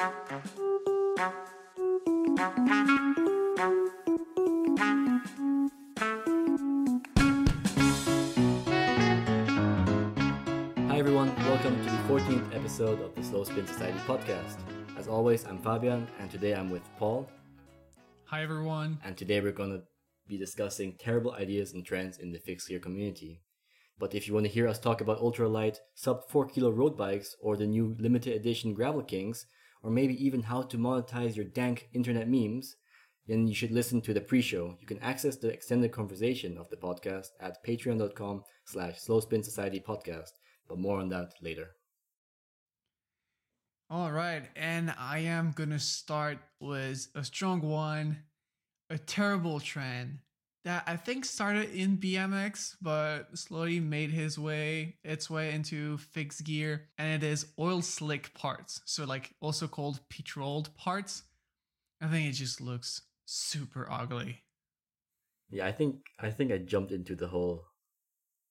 Hi everyone, welcome to the 14th episode of the Slow Spin Society podcast. As always, I'm Fabian, and today I'm with Paul, Hi everyone. and today we're going to be discussing terrible ideas and trends in the fixed gear community. But if you want to hear us talk about ultralight, sub 4 kilo road bikes, or the new limited edition Gravel Kings, or maybe even how to monetize your dank internet memes, then you should listen to the pre-show. You can access the extended conversation of the podcast at patreon.com slash slowspin podcast, but more on that later. All right, and I am gonna start with a strong one, a terrible trend that I think started in BMX, but slowly made his way its way into fixed gear, and it is oil slick parts. So like also called petroled parts. I think it just looks super ugly. Yeah, I think I think I jumped into the whole.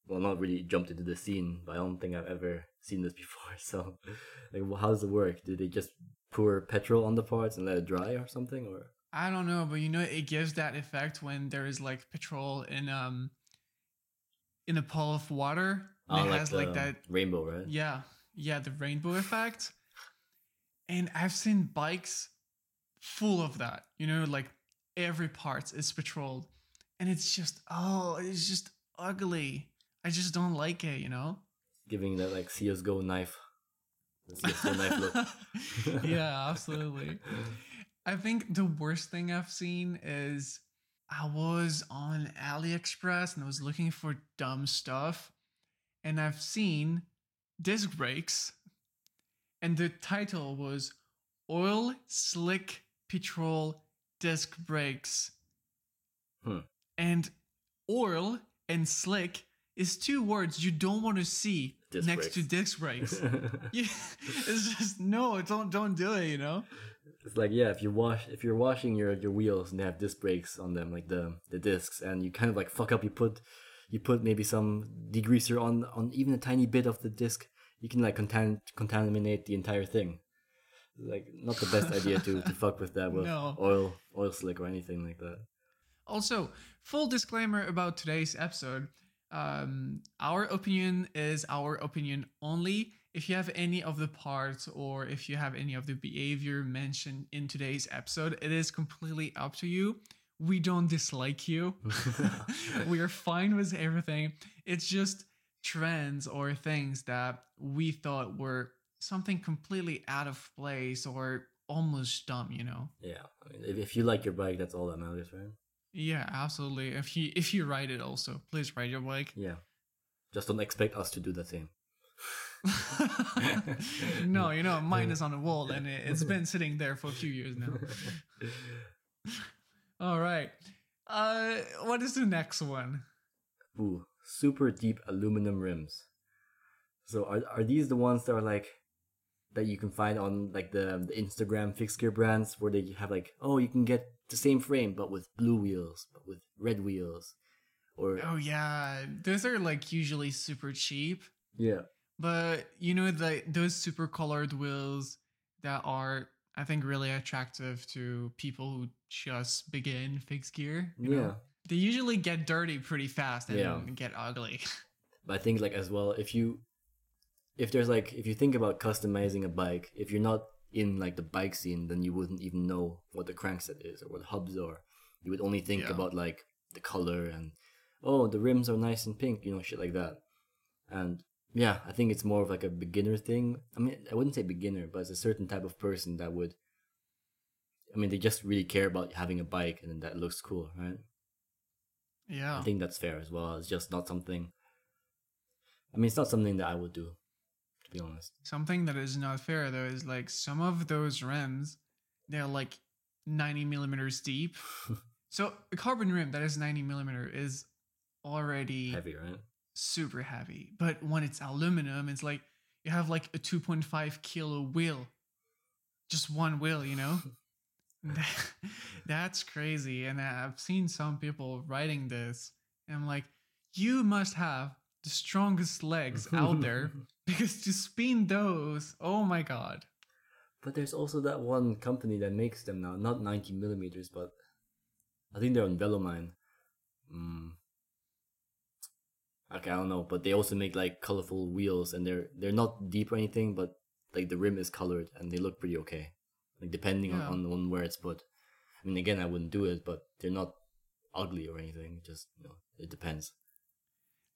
Well, not really jumped into the scene, but I don't think I've ever seen this before. So, like, how does it work? Do they just pour petrol on the parts and let it dry or something, or? I don't know, but you know it gives that effect when there is like petrol in um in a pool of water. Oh, it has like that rainbow, right? Yeah, yeah, the rainbow effect. And I've seen bikes full of that. You know, like every part is patrolled. And it's just, oh, it's just ugly. I just don't like it, you know? Giving that like CS:GO knife, CS:GO knife look. yeah, absolutely. I think the worst thing I've seen is I was on AliExpress and I was looking for dumb stuff. And I've seen disc brakes. And the title was Oil Slick Petrol Disc Brakes. Hmm. And oil and slick is two words you don't want to see Disc next to disc brakes. yeah, it's just no, don't don't do it. You know. It's like yeah, if you wash if you're washing your your wheels and they have disc brakes on them, like the the discs, and you kind of like fuck up, you put you put maybe some degreaser on on even a tiny bit of the disc, you can like contam- contaminate the entire thing. Like not the best idea to to fuck with that with No. oil oil slick or anything like that. Also, full disclaimer about today's episode. Um, our opinion is our opinion only. If you have any of the parts or if you have any of the behavior mentioned in today's episode, it is completely up to you. We don't dislike you. we are fine with everything. It's just trends or things that we thought were something completely out of place or almost dumb, you know? yeah, I mean, if, if you like your bike, that's all that matters, right? Yeah, absolutely. If you if you ride it also, please ride your bike. Yeah, just don't expect us to do the same. no, you know, mine is on the wall and it, it's been sitting there for a few years now. All right. Uh what is the next one? Ooh, super deep aluminum rims. So are are these the ones that are like that you can find on like the, the Instagram fixed gear brands where they have like oh you can get the same frame but with blue wheels but with red wheels or Oh yeah, those are like usually super cheap, yeah but you know the those super colored wheels that are I think really attractive to people who just begin fixed gear. you know? yeah They usually get dirty pretty fast and Yeah. get ugly. but I think like as well if you if there's like if you think about customizing a bike if you're not in like the bike scene then you wouldn't even know what the crankset is or what hubs are you would only think Yeah. about like the color and oh the rims are nice and pink you know shit like that and yeah i think it's more of like a beginner thing. I mean i wouldn't say beginner but it's a certain type of person that would i mean they just really care about having a bike and that looks cool right? Yeah. i think that's fair as well. It's just not something i mean it's not something that i would do to be honest. Something that is not fair though is like some of those rims, they're like 90 millimeters deep. so a carbon rim that is 90 millimeter is already heavy right super heavy. But when it's aluminum, it's like you have like a 2.5 kilo wheel. Just one wheel, you know? That- That's crazy. And I've seen some people writing this, and I'm like, you must have the strongest legs out there because to spin those, oh my god. But there's also that one company that makes them now, not 90 millimeters, but I think they're on Velomine. Mm. Okay, I don't know, but they also make like colorful wheels, and they're they're not deep or anything, but like the rim is colored, and they look pretty okay. Like depending Yeah. on, on on where it's put. I mean, again, I wouldn't do it, but they're not ugly or anything. Just you know, it depends.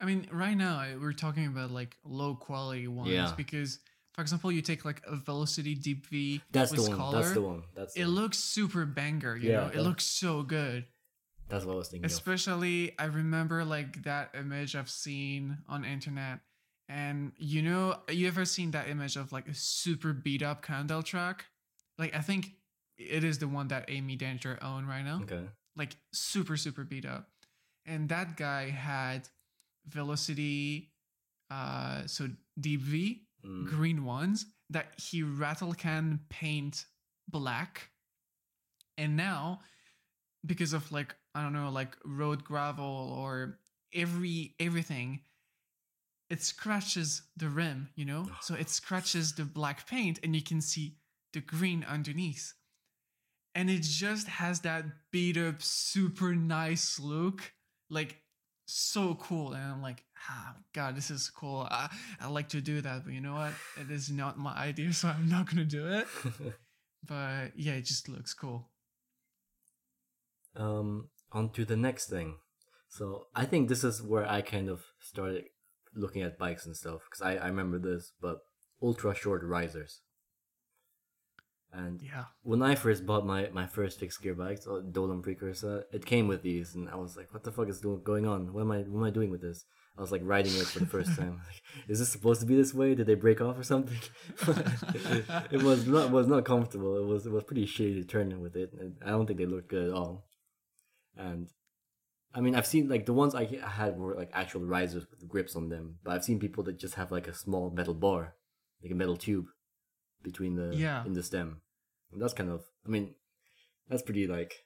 I mean, right now we're talking about like low quality ones Yeah. because, for example, you take like a Velocity Deep V That's with the one. color. That's the one. That's the It one. looks super banger, you Yeah, know. It looks so good. That's what I was thinking. of. Especially, I remember like that image I've seen on internet, and you know, you ever seen that image of like a super beat up Condell track? Like, I think it is the one that Amy Danger own right now. Okay. Like super super beat up, and that guy had Velocity, uh, so Deep V Mm. green ones that he rattle can paint black and now because of like i don't know like road gravel or every everything it scratches the rim you know? So it scratches the black paint and you can see the green underneath. And it just has that beat up super nice look like so cool. And i'm like ah god this is cool. I, I like to do that but you know what? It is not my idea so i'm not gonna do it. But yeah it just looks cool. Um, on to the next thing. So I think this is where I kind of started looking at bikes and stuff because I, I remember this, but ultra short risers. And yeah when I first bought my, my first fixed gear bike, so Dolan Pre Cursa, it came with these, and I was like, "What the fuck is going on? What am I what am I doing with this?" I was like riding it for the first time. Like, is this supposed to be this way? Did they break off or something? it was not was not comfortable. It was it was pretty shitty turning with it, and I don't think they looked good at all. And I mean, I've seen like the ones I had were like actual risers with grips on them, but I've seen people that just have like a small metal bar, like a metal tube, between the Yeah. in the stem. And that's kind of, I mean, that's pretty like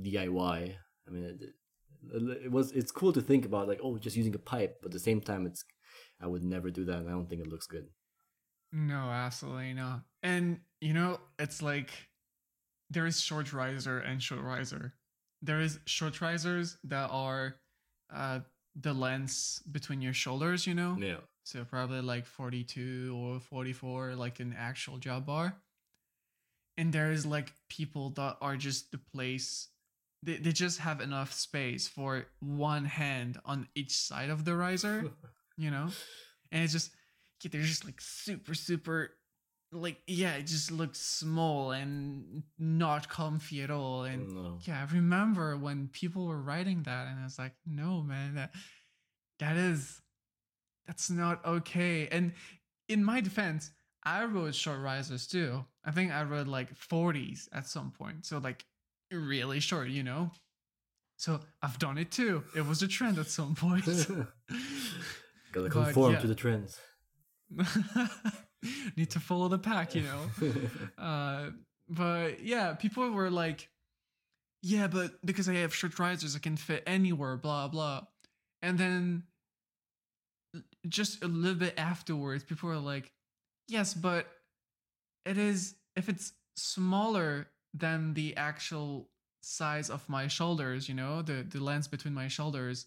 DIY. I mean, it, it, it was it's cool to think about like oh just using a pipe, but at the same time it's I would never do that. and I don't think it looks good. no absolutely not and you know it's like there is short riser and short riser there is short risers that are uh the lengths between your shoulders you know Yeah. So probably like 42 or 44, like an actual job bar. And there's like people that are just the place, they, they just have enough space for one hand on each side of the riser, you know? And it's just, they're just like super, super, like, yeah, it just looks small and not comfy at all. And no. yeah, I remember when people were writing that, and I was like, no, man, that that is that's not okay. And in my defense, I wrote short risers too. I think I wrote like 40s at some point. So like really short, you know? So I've done it too. It was a trend at some point. Gotta conform yeah. to the trends. Need to follow the pack, you know? Uh, but yeah, people were like, yeah, but because I have short risers, I can fit anywhere, blah, blah. And then just a little bit afterwards, people were like, yes, but it is, if it's smaller than the actual size of my shoulders, you know, the, the length between my shoulders,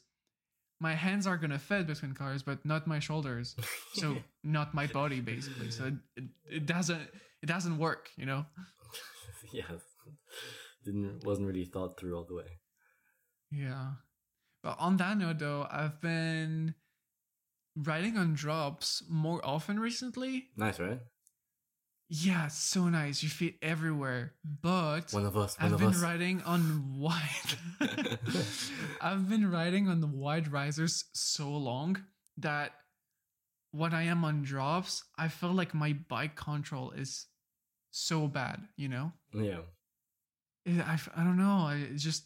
my hands are gonna fit between cars, but not my shoulders. So not my body, basically. So it, it, doesn't it doesn't work, you know. yeah, didn't wasn't really thought through all the way. Yeah. But on that note, though, I've been riding on drops more often recently. Nice, right? Yeah, so nice. You fit everywhere. But One of us. One I've of been us. riding on wide. I've been riding on the wide risers so long that when I am on drops, I feel like my bike control is so bad, you know? yeah. It- I, I don't know. I just,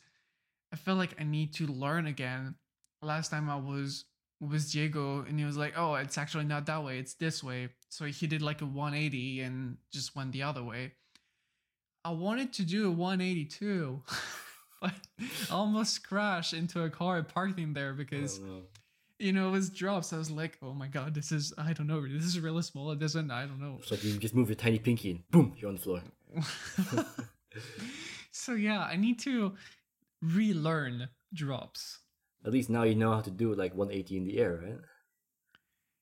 I feel like I need to learn again. Last time I was with Diego and he was like, oh, it's actually not that way. It's this way. So he did like a 180 and just went the other way. I wanted to do a 180 too, but I almost crashed into a car parking there because Oh, no. you know, it was drops. I was like, oh my god, this is I don't know, this is really small. It doesn't I don't know. It's like you just move your tiny pinky and boom, you're on the floor. so yeah, I need to relearn drops. At least now you know how to do like 180 in the air, right?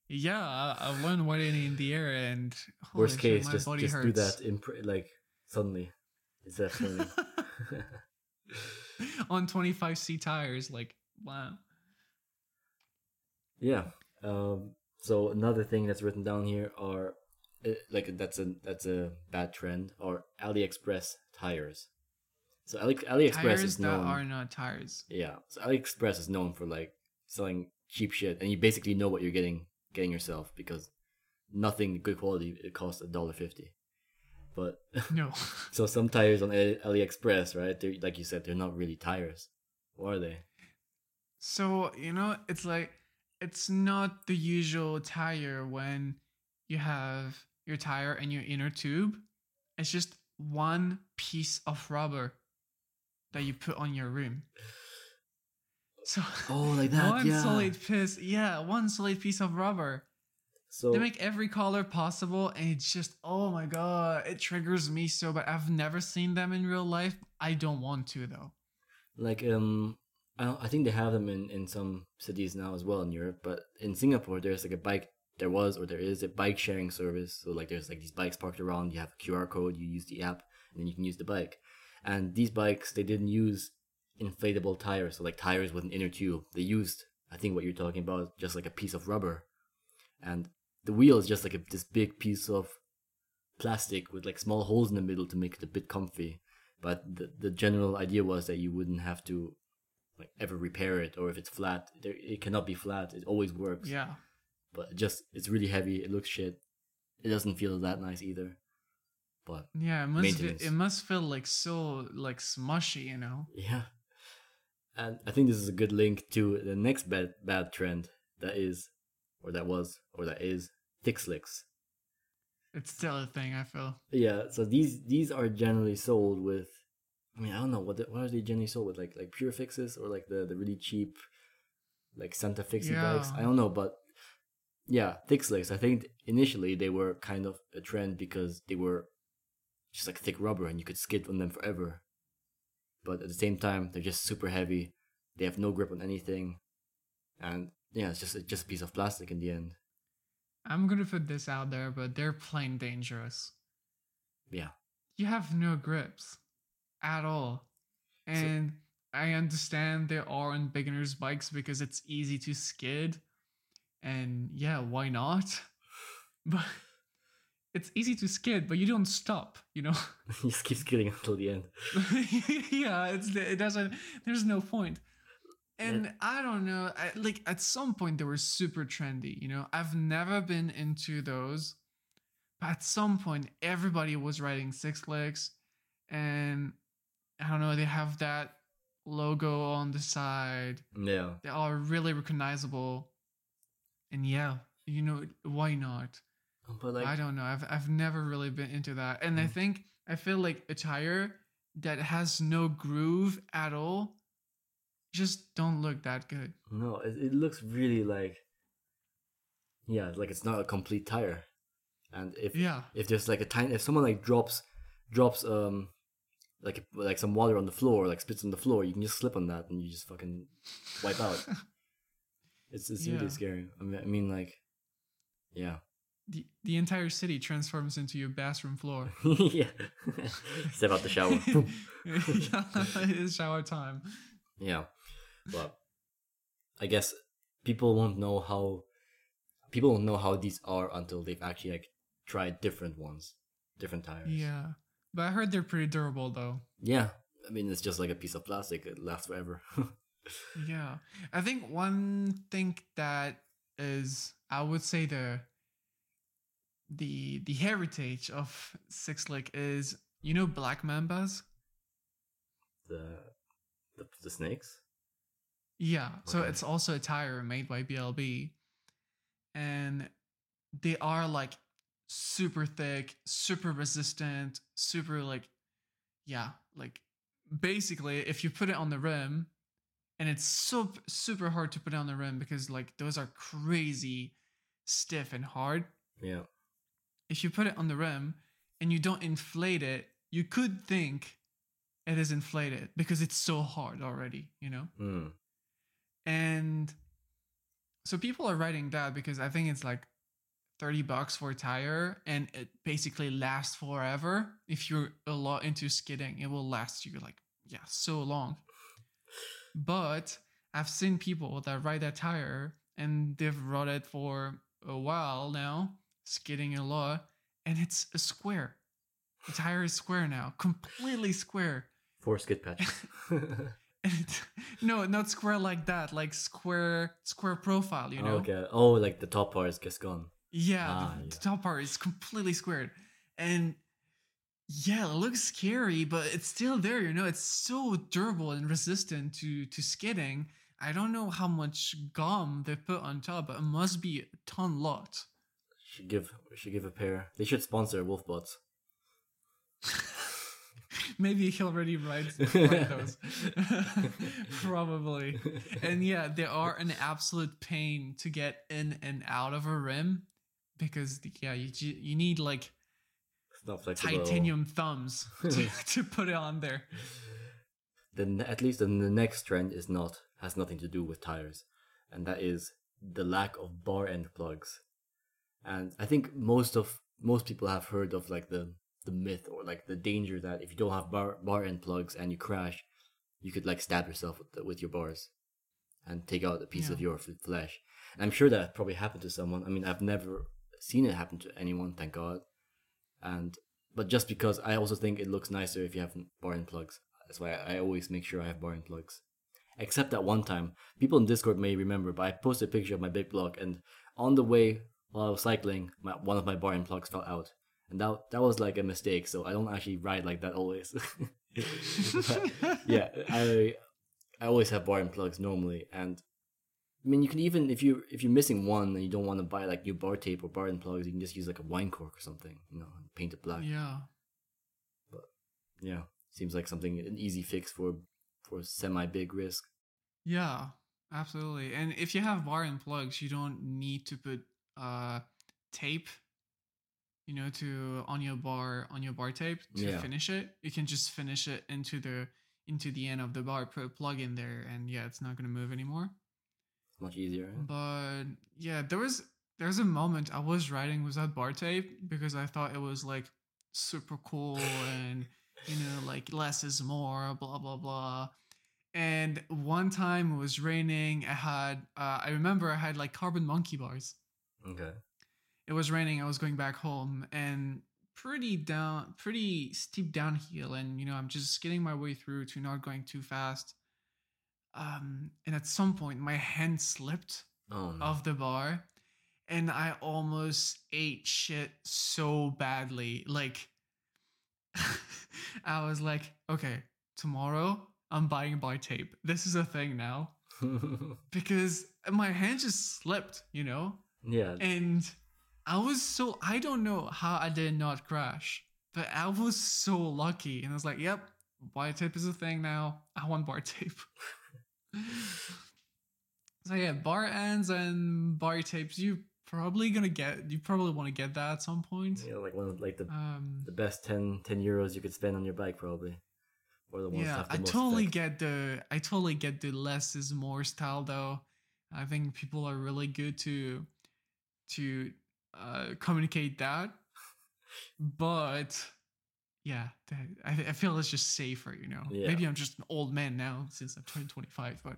Yeah, I, I learned 180 in the air, and Worst case, just just do hurts. that imp- like suddenly. It's that suddenly. on 25c tires. Like, wow. yeah. Um. So another thing that's written down here are uh, like that's a that's a bad trend or AliExpress tires. So Ali- AliExpress tires is that known. are not tires. Yeah. So AliExpress is known for like selling cheap shit, and you basically know what you're getting getting yourself because nothing good quality it costs a dollar fifty. But No. so some tires on Ali- AliExpress, right? They're like you said, they're not really tires, or are they? So, you know, it's like, it's not the usual tire when you have your tire and your inner tube. It's just one piece of rubber that you put on your room. So, Oh, like that. one yeah. solid piece, yeah, one solid piece of rubber. So They make every color possible, and it's just, oh my god, it triggers me so bad. I've never seen them in real life. I don't want to, though. like um I, I think they have them in, in some cities now as well in Europe, but in Singapore there's like a bike there was or there is a bike sharing service. So like there's like these bikes parked around, you have a QR code, you use the app, and then you can use the bike. And these bikes they didn't use inflatable tires, so like tires with an inner tube. They used I think what you're talking about, just like a piece of rubber. And the wheel is just like a, this big piece of plastic with like small holes in the middle to make it a bit comfy. But the the general idea was that you wouldn't have to like ever repair it, or if it's flat, there it cannot be flat. It always works. Yeah. But just it's really heavy. It looks shit. It doesn't feel that nice either. But Yeah, it must be, it must feel like so like smushy, you know. yeah, and I think this is a good link to the next bad bad trend that is, or that was, or that is thick slicks. It's still a thing. I feel. Yeah, so these these are generally sold with, I mean, I don't know what the, what are they generally sold with, like like pure fixes or like the the really cheap, like Santa Fixie bikes. I don't know, but yeah, thick slicks. I think initially they were kind of a trend because they were just like thick rubber and you could skid on them forever. But at the same time, they're just super heavy. They have no grip on anything, and yeah, it's just it's just a piece of plastic in the end. I'm gonna put this out there, but they're plain dangerous. Yeah. You have no grips at all, and I understand they are on beginners' bikes because it's easy to skid, and yeah, why not? But it's easy to skid, but you don't stop. You know. you just keep skidding until the end. yeah, it's it doesn't. There's no point. And I don't know. I, like at some point they were super trendy. You know, I've never been into those, but at some point everybody was riding thick slicks, and I don't know. They have that logo on the side. Yeah. They are really recognizable. And yeah, you know why not? But like I don't know. I've I've never really been into that. And I Mm. think I feel like a tire that has no groove at all just don't look that good. No, it, it looks really like yeah, like it's not a complete tire. And if Yeah. if there's like a tiny if someone like drops drops um like like some water on the floor, like spits on the floor, you can just slip on that and you just fucking wipe out. it's it's Yeah. really scary. I mean, I mean like yeah. The the entire city transforms into your bathroom floor. yeah. Step out the shower. Yeah, it's shower time. Yeah. But I guess people won't know how people won't know how these are until they've actually like tried different ones, different tires. Yeah. But I heard they're pretty durable though. Yeah. I mean it's just like a piece of plastic, it lasts forever. Yeah. I think one thing that is I would say the the the heritage of Thick Slick is you know black mambas? the, the the snakes? Yeah. So it's also a tire made by BLB. And they are like super thick, super resistant, super like yeah, like basically if you put it on the rim, and it's so super hard to put on the rim because like those are crazy stiff and hard. Yeah. If you put it on the rim and you don't inflate it, you could think it is inflated because it's so hard already, you know? Mm. And so people are writing that because I think it's like 30 bucks for a tire and it basically lasts forever. If you're a lot into skidding, it will last you like, yeah, so long. But I've seen people that ride that tire and they've rode it for a while now, skidding a lot, and it's a square. The tire is square now, completely square. Four skid patches. And no, not square like that, like square square profile, you know? Okay. Oh, like the top part is just gone. Yeah, Ah, the, yeah. the top part is completely squared. And yeah, it looks scary, but it's still there, you know. It's so durable and resistant to to skidding. I don't know how much gum they put on top, but it must be a ton lot. Should give should give a pair. They should sponsor Wolfbots. Maybe he already rides ride those. Probably. And yeah, they are an absolute pain to get in and out of a rim because yeah, you you need like It's not flexible. titanium thumbs to, to put it on there. Then at least then the next trend is not has nothing to do with tires, and that is the lack of bar end plugs. And I think most of most people have heard of like the the myth or like the danger that if you don't have bar bar end plugs and you crash, you could like stab yourself with the, with your bars, and take out a piece of your f- flesh. And I'm sure that probably happened to someone. I mean, I've never seen it happen to anyone, thank God. And but just because I also think it looks nicer if you have bar end plugs. That's why I always make sure I have bar end plugs. Except that one time, people in Discord may remember, but I posted a picture of my big block, and on the way while I was cycling, my, one of my bar end plugs fell out, and that that was like a mistake. So I don't actually ride like that always. But, yeah, I I always have bar end plugs normally, and I mean you can even if you if you're missing one and you don't want to buy like new bar tape or bar end plugs, you can just use like a wine cork or something, you know, and paint it black. Yeah. But yeah seems like something an easy fix for for semi big risk Yeah, absolutely. And if you have bar and plugs, you don't need to put uh tape, you know, to on your bar on your bar tape to Yeah. finish it. You can just finish it into the into the end of the bar, put a plug in there, and yeah, it's not gonna move anymore. much easier right? But yeah, there was there's a moment I was riding without bar tape because I thought it was like super cool and you know like less is more, blah blah blah. And one time it was raining. I had uh, I remember I had like carbon monkey bars. Okay It was raining. I was going back home and pretty down, pretty steep downhill, and you know I'm just getting my way through to not going too fast. Um, and at some point my hand slipped oh no of the bar and I almost ate shit so badly. Like I was like, okay, tomorrow I'm buying bar tape. This is a thing now because my hand just slipped, you know? Yeah And I was so I don't know how I did not crash, but I was so lucky and I was like, yep, bar tape is a thing now. I want bar tape. so yeah, bar ends and bar tapes. You probably gonna get. You probably want to get that at some point. yeah like one of like the Um, the best 10, 10 euros you could spend on your bike probably or the ones yeah, the I totally effect. get the. I totally get the less is more style though. I think people are really good to to uh, communicate that, but yeah, I, I feel it's just safer, you know. Yeah. Maybe I'm just an old man now since I'm turning 25, but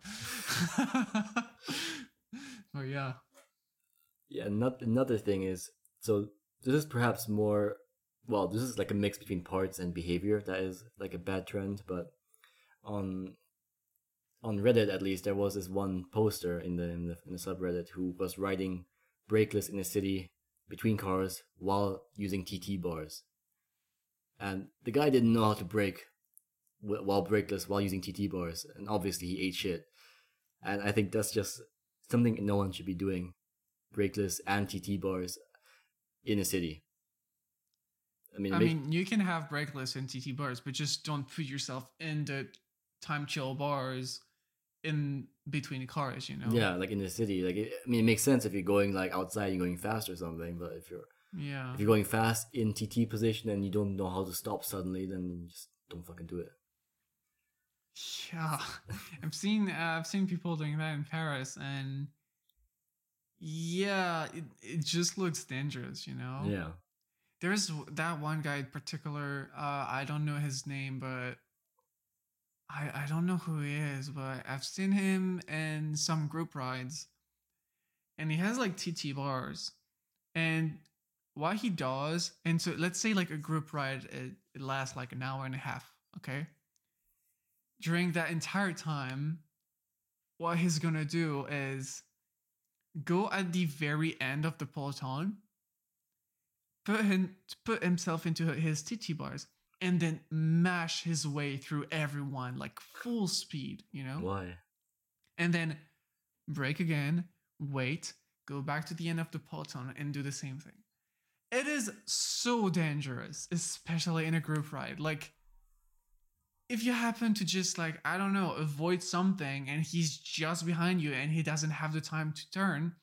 but yeah, yeah not, another thing is so this is perhaps more well this is like a mix between parts and behavior that is like a bad trend but on on reddit at least there was this one poster in the in the, in the subreddit who was riding brakeless in a city between cars while using tt bars and the guy didn't know how to brake while brakeless while using tt bars and obviously he ate shit and i think that's just something no one should be doing brakeless and TT bars in a city. I mean, I make- mean you can have brakeless and TT bars, but just don't put yourself in the time trial bars in between cars, you know. Yeah, like in the city. Like it, I mean, it makes sense if you're going like outside, you're going fast or something. But if you're Yeah. if you're going fast in TT position and you don't know how to stop suddenly, then just don't fucking do it. Yeah, I've seen uh, I've seen people doing that in Paris, and yeah, it, it just looks dangerous, you know. Yeah. There's that one guy in particular. Uh, I don't know his name, but I I don't know who he is, but I've seen him in some group rides, and he has like TT bars, and what he does, and so let's say like a group ride, it, it lasts like an hour and a half, okay. During that entire time, what he's gonna do is go at the very end of the peloton put him put himself into his TT bars and then mash his way through everyone like full speed, you know? Why? And then brake again, wait, go back to the end of the peloton and do the same thing. It is so dangerous, especially in a group ride. Like if you happen to just like I don't know, avoid something and he's just behind you and he doesn't have the time to turn,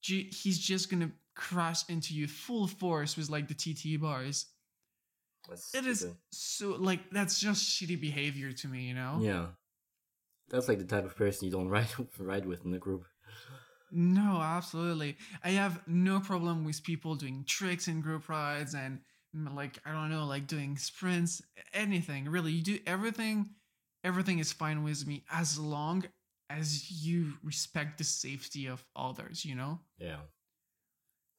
he's just to crash into you full force with like the TT bars. That's It is so like that's just shitty behavior to me, you know? Yeah. That's like the type of person you don't ride ride with in the group. No, absolutely. I have no problem with people doing tricks in group rides and mm, like I don't know, like doing sprints, anything. Really, you do everything. Everything is fine with me as long as you respect the safety of others, you know? Yeah.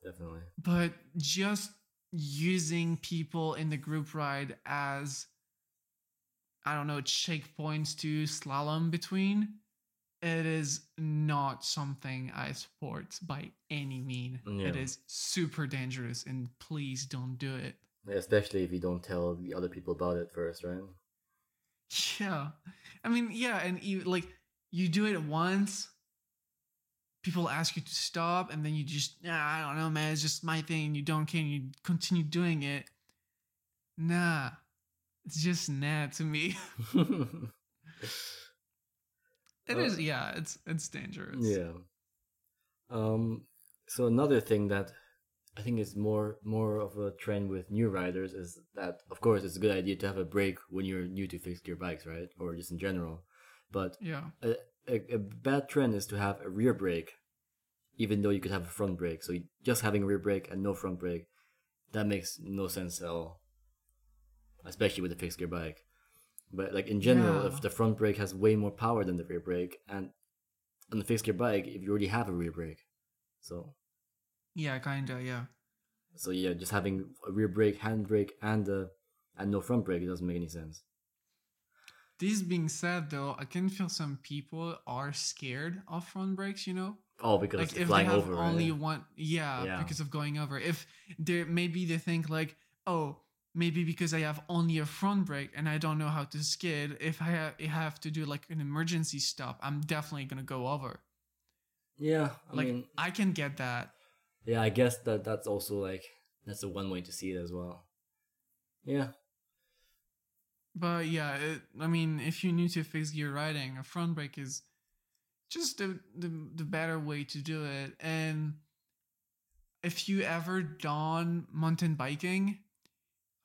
Definitely. But just using people in the group ride as I don't know, checkpoints to slalom between, it is not something I support by any mean. It Yeah. is super dangerous and please don't do it. Especially if you don't tell the other people about it first, right? Yeah. I mean, yeah, and you like you do it once, people ask you to stop, and then you just, nah, I don't know, man, it's just my thing. You don't care, and you continue doing it. Nah, it's just nah to me. It Uh, is, yeah, it's it's dangerous. Yeah. Um. So another thing that I think is more more of a trend with new riders is that, of course, it's a good idea to have a brake when you're new to fixed gear bikes, right? Or just in general. But Yeah. a, a, a bad trend is to have a rear brake, even though you could have a front brake. So just having a rear brake and no front brake, that makes no sense at all. Especially with a fixed gear bike. But like in general, Yeah. if the front brake has way more power than the rear brake, and on the fixed gear bike, if you already have a rear brake, so Yeah, kinda, yeah. so yeah, just having a rear brake, hand brake, and uh, and no front brake, it doesn't make any sense. This being said, though, I can feel some people are scared of front brakes. You know, Oh, because like if they have over. only right? one, yeah, Yeah. because of going over. If there maybe they think like, oh, maybe because I have only a front brake and I don't know how to skid, if I ha- I have to do like an emergency stop, I'm definitely gonna go over. Yeah, I like mean, I can get that. yeah, I guess that that's also like that's the one way to see it as well. Yeah, But yeah, it, I mean, if you're new to fixed gear riding, a front brake is just the, the the better way to do it. And if you ever done mountain biking,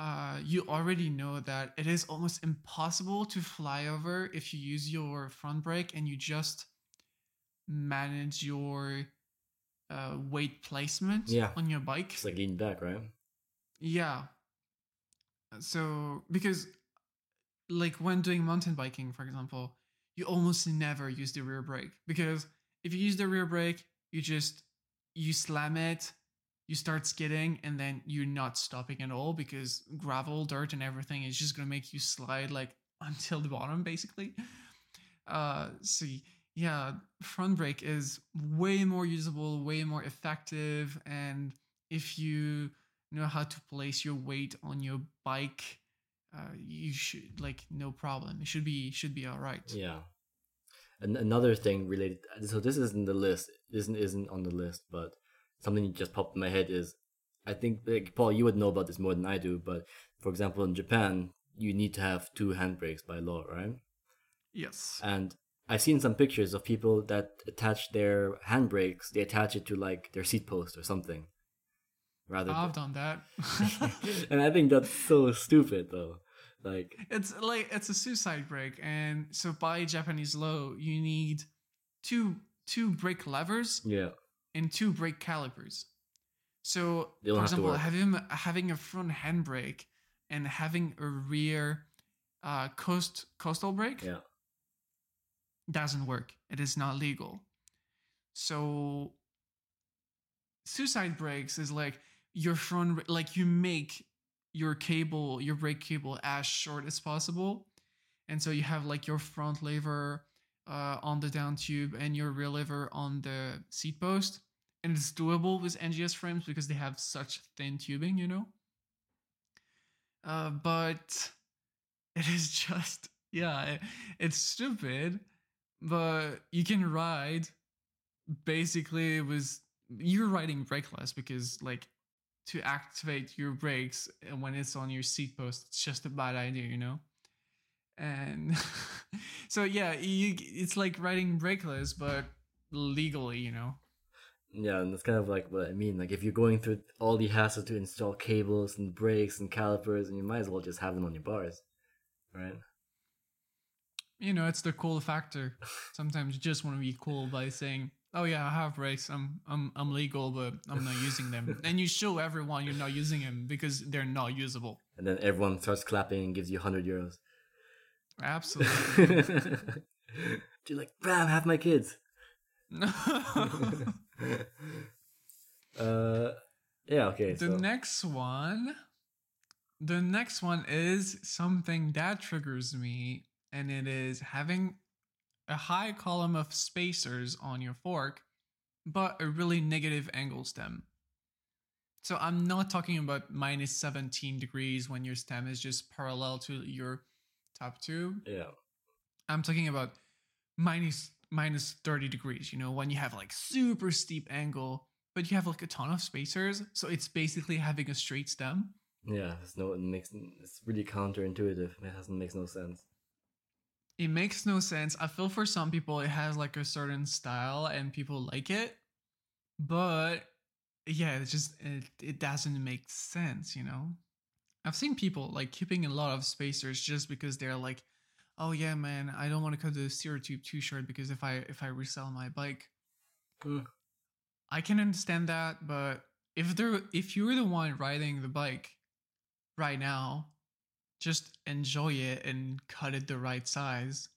uh, you already know that it is almost impossible to fly over if you use your front brake and you just manage your uh, weight placement Yeah. on your bike. it's like leaning back, right? Yeah. So because like when doing mountain biking, for example, you almost never use the rear brake because if you use the rear brake, you just you slam it, you start skidding, and then you're not stopping at all because gravel, dirt, and everything is just gonna make you slide like until the bottom, basically. Uh, so yeah, front brake is way more usable, way more effective, and if you know how to place your weight on your bike uh, you should like no problem it should be should be all right Yeah. And another thing related, so this isn't the list, isn't isn't on the list, but something just popped in my head is, I think like Paul, you would know about this more than I do, but for example, in Japan, you need to have two handbrakes by law, right? yes And I've seen some pictures of people that attach their handbrakes. They attach it to like their seat post or something. Rather, I've done that. and I think that's so stupid though. Like, it's like it's a suicide brake, and so by Japanese law, you need two two brake levers yeah, and two brake calipers. So, They don't for example, having having a front handbrake and having a rear uh, coast coaster brake yeah, doesn't work. It is not legal. So, suicide brakes is like your front, like you make your cable, your brake cable as short as possible, and so you have like your front lever uh, on the down tube and your rear lever on the seat post, and it's doable with NJS frames because they have such thin tubing, you know. Uh, but it is just yeah, it- it's stupid, but you can ride basically with you're riding brakeless because like to activate your brakes when it's on your seat post it's just a bad idea you know and so yeah you it's like riding brakeless but legally you know yeah. And that's kind of like what I mean. Like, if you're going through all the hassle to install cables and brakes and calipers, and you might as well just have them on your bars, right? you know it's the cool factor sometimes you just want to be cool by saying oh yeah i have brakes i'm i'm i'm legal but i'm not using them and you show everyone you're not using them because they're not usable And then everyone starts clapping and gives you hundred euros. absolutely Do like, bam, have my kids. uh, yeah, okay. the so next one the next one is something that triggers me and it is having a high column of spacers on your fork but a really negative angle stem so i'm not talking about minus 17 degrees when your stem is just parallel to your top tube yeah, i'm talking about minus minus 30 degrees you know when you have like super steep angle but you have like a ton of spacers so it's basically having a straight stem yeah. It's no, it makes it's really counterintuitive. It doesn't makes no sense. It makes no sense. I feel for some people it has like a certain style and people like it but yeah it just it, it doesn't make sense you know? I've seen people like keeping a lot of spacers just because they're like oh yeah man i don't want to cut the steer tube too short because if i if i resell my bike. Hmm. i can understand that but if they're if you're the one riding the bike right now just enjoy it and cut it the right size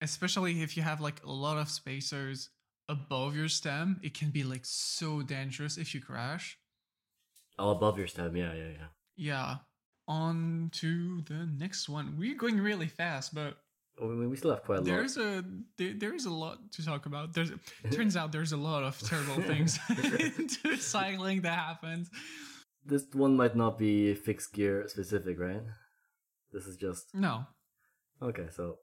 especially if you have like a lot of spacers above your stem it can be like so dangerous if you crash Oh, above your stem. Yeah, yeah, yeah. yeah on to the next one we're going really fast but Oh, I mean, we still have quite a lot. there's a there, there's a lot to talk about there's turns out there's a lot of terrible things into cycling that happens This one might not be fixed gear specific, right? This is just no okay. So,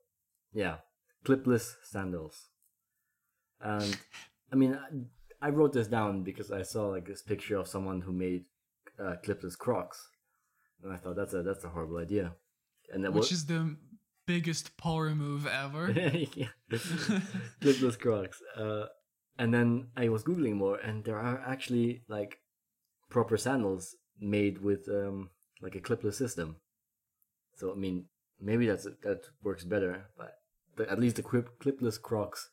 yeah, clipless sandals. And I mean, I, I wrote this down because I saw like this picture of someone who made uh, clipless Crocs, and I thought that's a that's a horrible idea. And then which is the biggest power move ever clipless Crocs. Uh, and then I was googling more, and there are actually like proper sandals made with um, like a clipless system. So I mean, maybe that's that works better, but the, at least the clip, clipless Crocs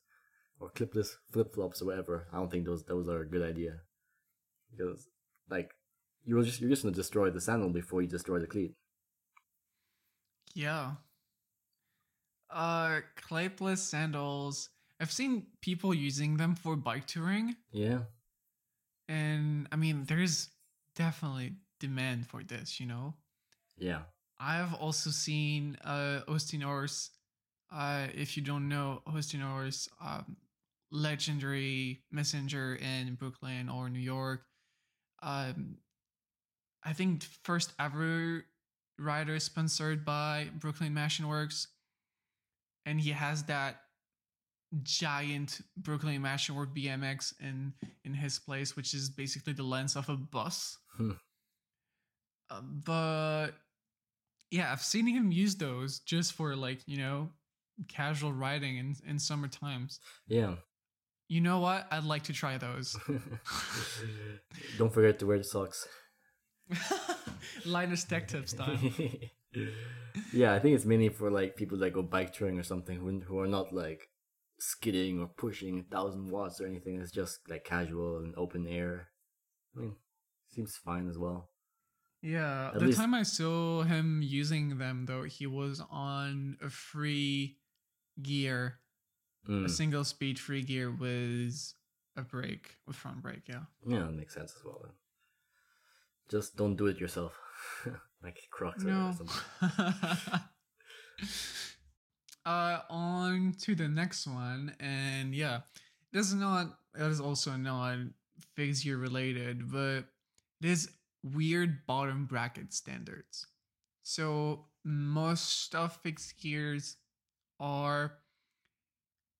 or clipless flip flops or whatever, I don't think those those are a good idea because like you're just you're just gonna destroy the sandal before you destroy the cleat. Yeah. Uh, clipless sandals. I've seen people using them for bike touring, Yeah, and I mean, there's definitely demand for this. You know, yeah, I've also seen uh Austin Horse. Uh, if you don't know Austin Horse, um, legendary messenger in Brooklyn or New York. Um, I think first ever rider sponsored by Brooklyn Machine Works, and he has that giant Brooklyn Machine Work BMX in in his place, which is basically the length of a bus. Hmm. Uh, but yeah, I've seen him use those just for like you know casual riding in in summer times. Yeah. You know what? I'd like to try those. Don't forget to wear the socks. Linus Tech Tip style. yeah, I think it's mainly for like people that go bike touring or something who who are not like skidding or pushing a thousand watts or anything. It's just like casual and open air. I mean, seems fine as well. Yeah, At the least- time I saw him using them though, he was on a free gear, Mm. a single speed free gear with a brake, with front brake. Yeah. Yeah, that makes sense as well. Then. Just don't do it yourself, like Crocs or No. something. uh, on to the next one, and yeah, this is not. It is also not gear related, but it is weird bottom bracket standards. So most of fixed gears are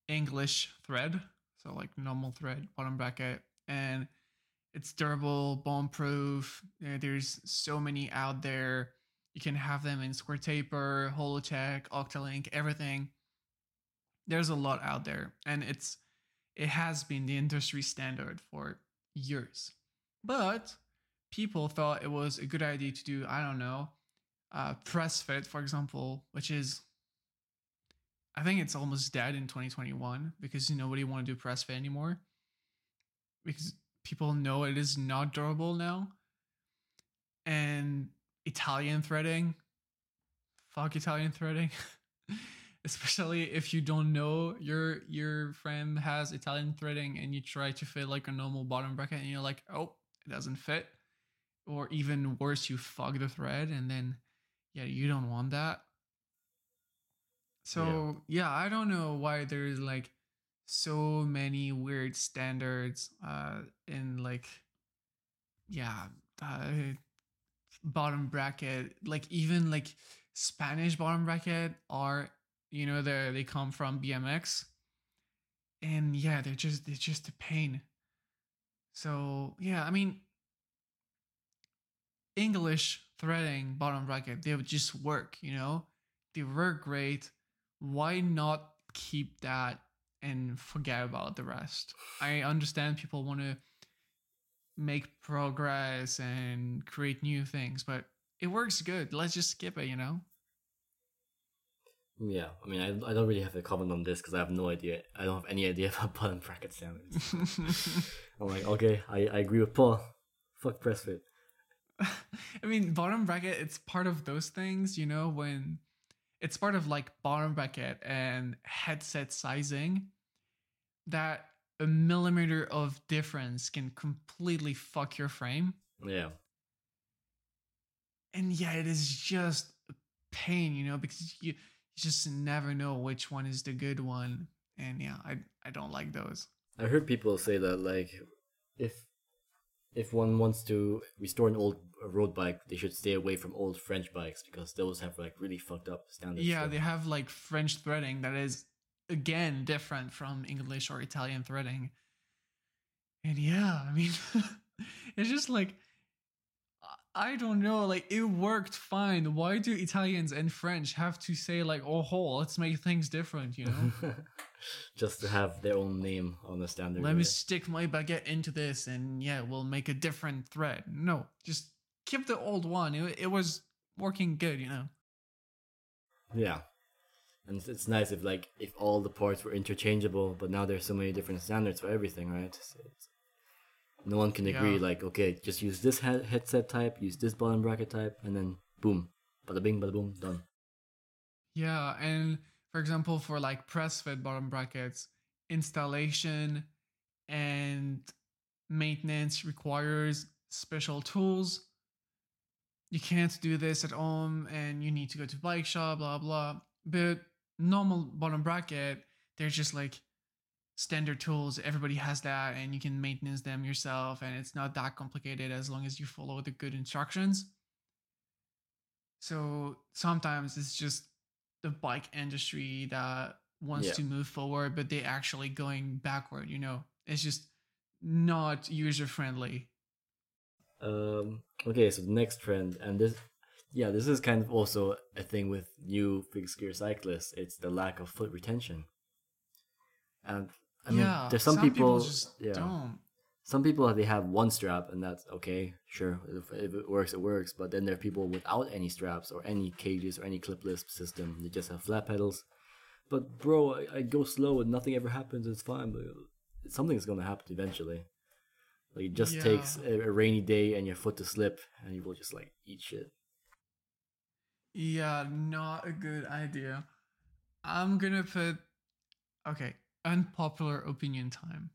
English thread, so like normal thread bottom bracket, and it's durable, bomb proof. There's so many out there. You can have them in Square Taper, Hollowtech, Octalink, everything. There's a lot out there, and it's it has been the industry standard for years. But people thought it was a good idea to do, I don't know, uh, press fit, for example, which is I think it's almost dead in 2021 because nobody want to do press fit anymore. Because people know it is not durable now. And Italian threading, fuck Italian threading. Especially if you don't know your your friend has Italian threading and you try to fit like a normal bottom bracket and you're like, oh, it doesn't fit. Or even worse, you fuck the thread and then yeah, you don't want that. So yeah, I don't know why there's like so many weird standards uh in like yeah uh, bottom bracket like even like spanish bottom bracket are you know they they come from bmx and yeah they're just they're just a pain. So yeah i mean english threading bottom bracket they would just work you know? They work great. Why not keep that and forget about the rest? I understand people want to make progress and create new things but it works good let's just skip it you know Yeah, I mean, I, I don't really have a comment on this because I have no idea. I don't have any idea about bottom bracket standards. I'm like, okay, I, I agree with Paul. Fuck press fit. I mean, bottom bracket, it's part of those things, you know, when it's part of like bottom bracket and headset sizing that a millimeter of difference can completely fuck your frame. Yeah, And yeah, it is just a pain, you know, because you, you just never know which one is the good one. And yeah, I, I don't like those. I heard people say that like, if if one wants to restore an old road bike, they should stay away from old French bikes because those have like really fucked up standards. Yeah, they have like French threading that is again different from English or Italian threading. And yeah, I mean, it's just like I don't know, like it worked fine. Why do Italians and French have to say like, "Oh, ho, let's make things different," you know? just to have their own name on the standard. Let me stick my baguette into this, and yeah, we'll make a different thread. No, just keep the old one. It, it was working good, you know. Yeah. And it's- it's nice if like if all the parts were interchangeable, but now there's so many different standards for everything, right? So no one can agree Yeah. like, okay, just use this head- headset type, use this bottom bracket type, and then boom, bada bing, bada boom, done. Yeah, and for example, for like press fit bottom brackets, installation and maintenance requires special tools. You can't do this at home and you need to go to bike shop, blah blah. But normal bottom bracket, they're just like standard tools. Everybody has that and you can maintenance them yourself and it's not that complicated as long as you follow the good instructions. So sometimes it's just the bike industry that wants Yeah. to move forward, but they're actually going backward. You know, it's just not user friendly. Um, okay, so the next trend, and this Yeah, this is kind of also a thing with new fixed gear cyclists. It's the lack of foot retention. And I mean, yeah, there's some, people, just yeah, don't. some people they have one strap and that's okay, sure. If, if it works, it works. But then there are people without any straps or any cages or any clipless system. They just have flat pedals. But bro, I, I go slow and nothing ever happens. It's fine, but something's gonna happen eventually. Like it just Yeah. takes a, a rainy day and your foot to slip, and you will just like eat shit. Yeah, not a good idea. I'm gonna put okay, unpopular opinion time.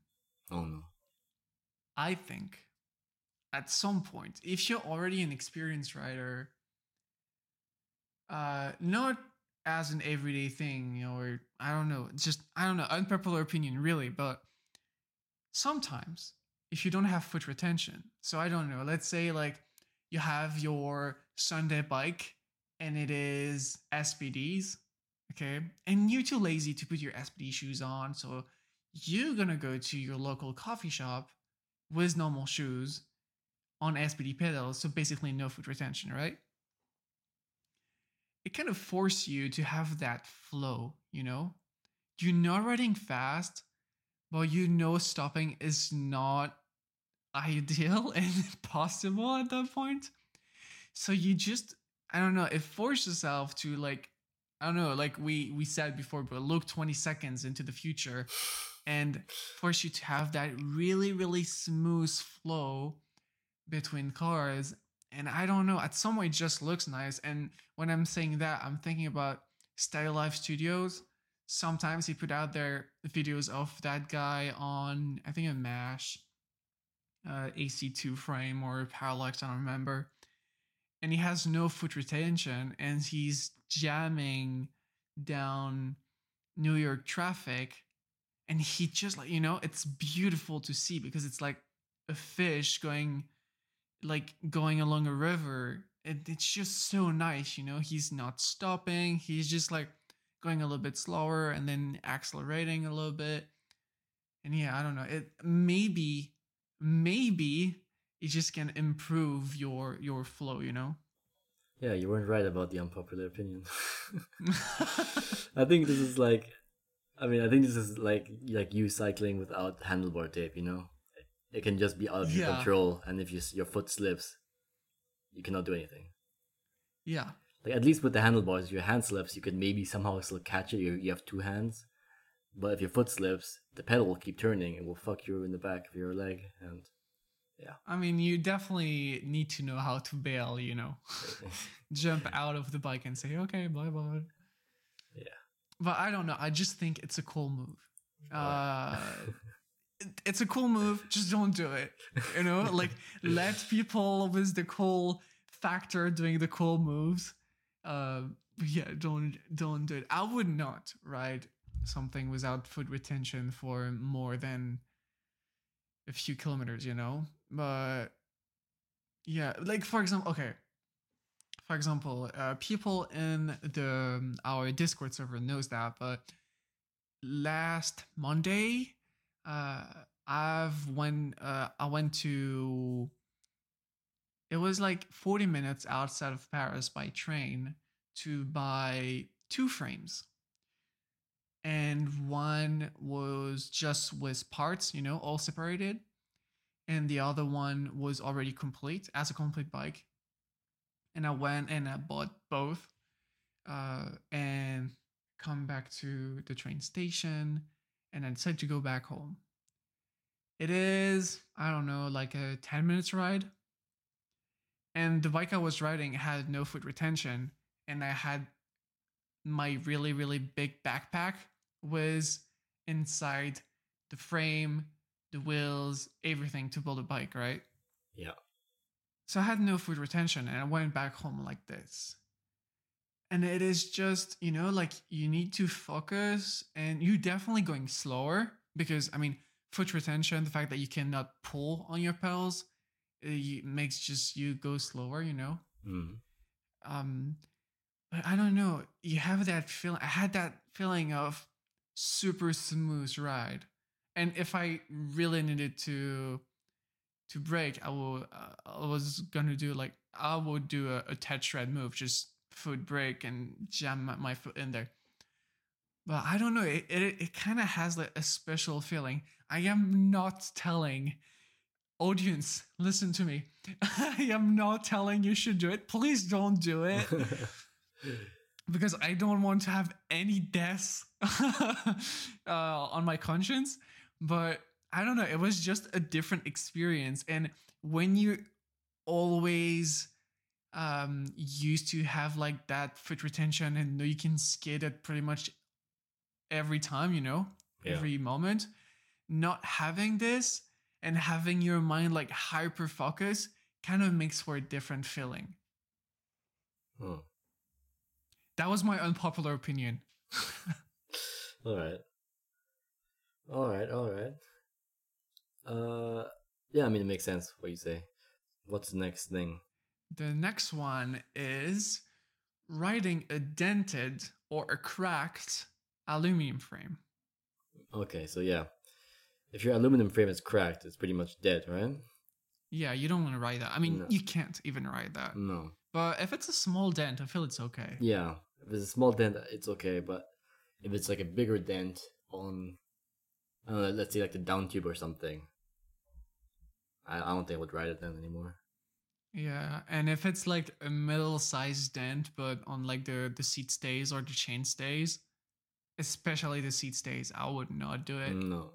Oh no. I think at some point, if you're already an experienced rider, uh, not as an everyday thing, or I don't know, just I don't know, unpopular opinion, really, but sometimes if you don't have foot retention, so I don't know, let's say like you have your Sunday bike and it is SPDs, okay, and you're too lazy to put your SPD shoes on, so you're gonna go to your local coffee shop with normal shoes on SPD pedals, so basically no foot retention, right? It kind of forces you to have that flow, you know? You're not riding fast, but you know stopping is not ideal and possible at that point. So you just, I don't know, it forces yourself to like, I don't know, like we we said before, but look 20 seconds into the future and force you to have that really, really smooth flow between cars. And I don't know, at some way it just looks nice. And when I'm saying that, I'm thinking about Style Life Studios. Sometimes he put out their videos of that guy on, I think, a MASH, uh, AC2 frame or Parallax, I don't remember. And he has no foot retention and he's jamming down New York traffic and he just like you know it's beautiful to see because it's like a fish going like going along a river And it's just so nice you know? He's not stopping he's just like going a little bit slower and then accelerating a little bit. And yeah i don't know it maybe maybe it just can improve your your flow you know Yeah, you weren't right about the unpopular opinion. I think this is like, I mean, I think this is like like you cycling without handlebar tape. You know, it can just be out of your Yeah. control, and if you, your foot slips, you cannot do anything. yeah Like at least with the handlebars, if your hand slips, you could maybe somehow still catch it. You you have two hands, but if your foot slips, the pedal will keep turning and will fuck you in the back of your leg. And i mean you definitely need to know how to bail you know. Jump out of the bike and say okay bye bye. Yeah. but i don't know i just think it's a cool move. Uh it- it's a cool move just don't do it you know? Like let people with the cool factor doing the cool moves uh yeah don't don't do it. I would not ride something without foot retention for more than a few kilometers you know but yeah like for example okay. For example uh, people in the um, our discord server knows that but last monday uh i've went uh i went to it was like 40 minutes outside of paris by train to buy two frames. And one was just with parts you know all separated and the other one was already complete as a complete bike. And i went and i bought both uh, and come back to the train station and i decided to go back home. It is i don't know like a 10 minutes ride. And the bike i was riding had no foot retention and i had my really really big backpack was inside the frame the wheels everything to build a bike right yeah, so I had no food retention and I went back home like this. And it is just, you know, like you need to focus and you're definitely going slower because, I mean, foot retention, the fact that you cannot pull on your pedals, it makes just you go slower, you know? mm. Um, but I don't know. You have that feeling. I had that feeling of super smooth ride. And if I really needed to to brake, I will. Uh, I was gonna do like I would do a, a Ted shred move, just foot break and jam my, my foot in there. But I don't know. It it, it kind of has like a special feeling. I am not telling audience, listen to me. I am not telling you should do it. Please don't do it. because I don't want to have any deaths uh, on my conscience. But I don't know. It was just a different experience. And when you always um used to have like that foot retention and know you can skate it pretty much every time, you know, Yeah. every moment, not having this and having your mind like hyper focus kind of makes for a different feeling. Hmm. That was my unpopular opinion. All right. All right. All right. Uh, yeah. I mean, it makes sense what you say. What's the next thing? The next one is riding a dented or a cracked aluminum frame. Okay, so yeah, if your aluminum frame is cracked, it's pretty much dead, right? Yeah, you don't want to ride that. I mean, No. you can't even ride that. No. But if it's a small dent, I feel it's okay. Yeah, if it's a small dent, it's okay. But if it's like a bigger dent on, Know, let's say like the down tube or something, I, I don't think I would ride it then anymore. Yeah, and if it's like a middle-sized dent, but on like the the seat stays or the chain stays, especially the seat stays, I would not do it No.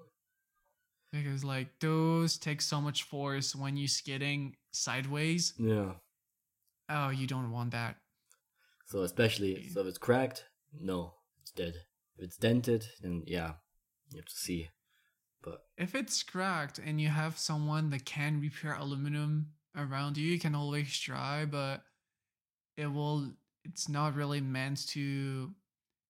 because like those take so much force when you're skidding sideways. Yeah. Oh, you don't want that. So especially so if it's cracked, no, it's dead. If it's dented, then yeah, you have to see. But If it's cracked and you have someone that can repair aluminum around you, you can always try, but it will it's not really meant to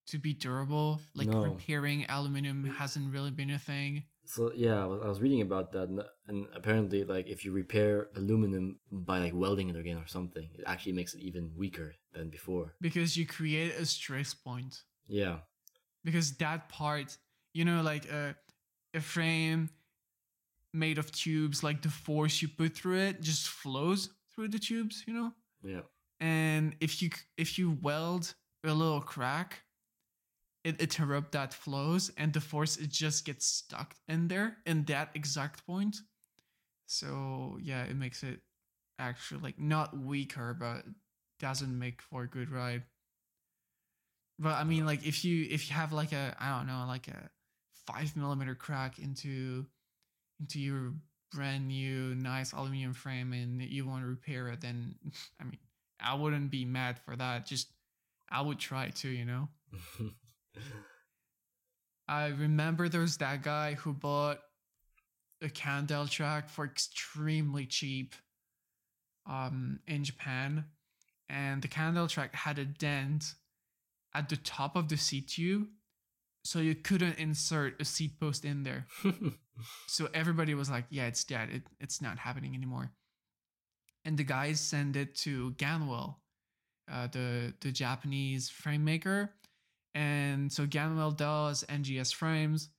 to be durable. Like No. repairing aluminum hasn't really been a thing. So yeah, I was, reading about that, and, and apparently, like if you repair aluminum by like welding it again or something, it actually makes it even weaker than before. Because you create a stress point. Yeah, Because that part, you know, like a a frame made of tubes, like the force you put through it just flows through the tubes, you know? yeah, and if you if you weld a little crack it interrupt that flows and the force it just gets stuck in there in that exact point. So yeah it makes it actually like not weaker but doesn't make for a good ride. But i mean like if you if you have like a i don't know like a five millimeter crack into into your brand new nice aluminum frame and you want to repair it then i mean I wouldn't be mad for that. Just I would try to, you know. I remember there was that guy who bought a Cannondale track for extremely cheap um in Japan. And the Cannondale track had a dent at the top of the seat tube. So you couldn't insert a seat post in there. So everybody was like, yeah, it's dead. It, it's not happening anymore. And the guys send it to Ganwell, uh, the, the Japanese frame maker. And so Ganwell does NJS frames,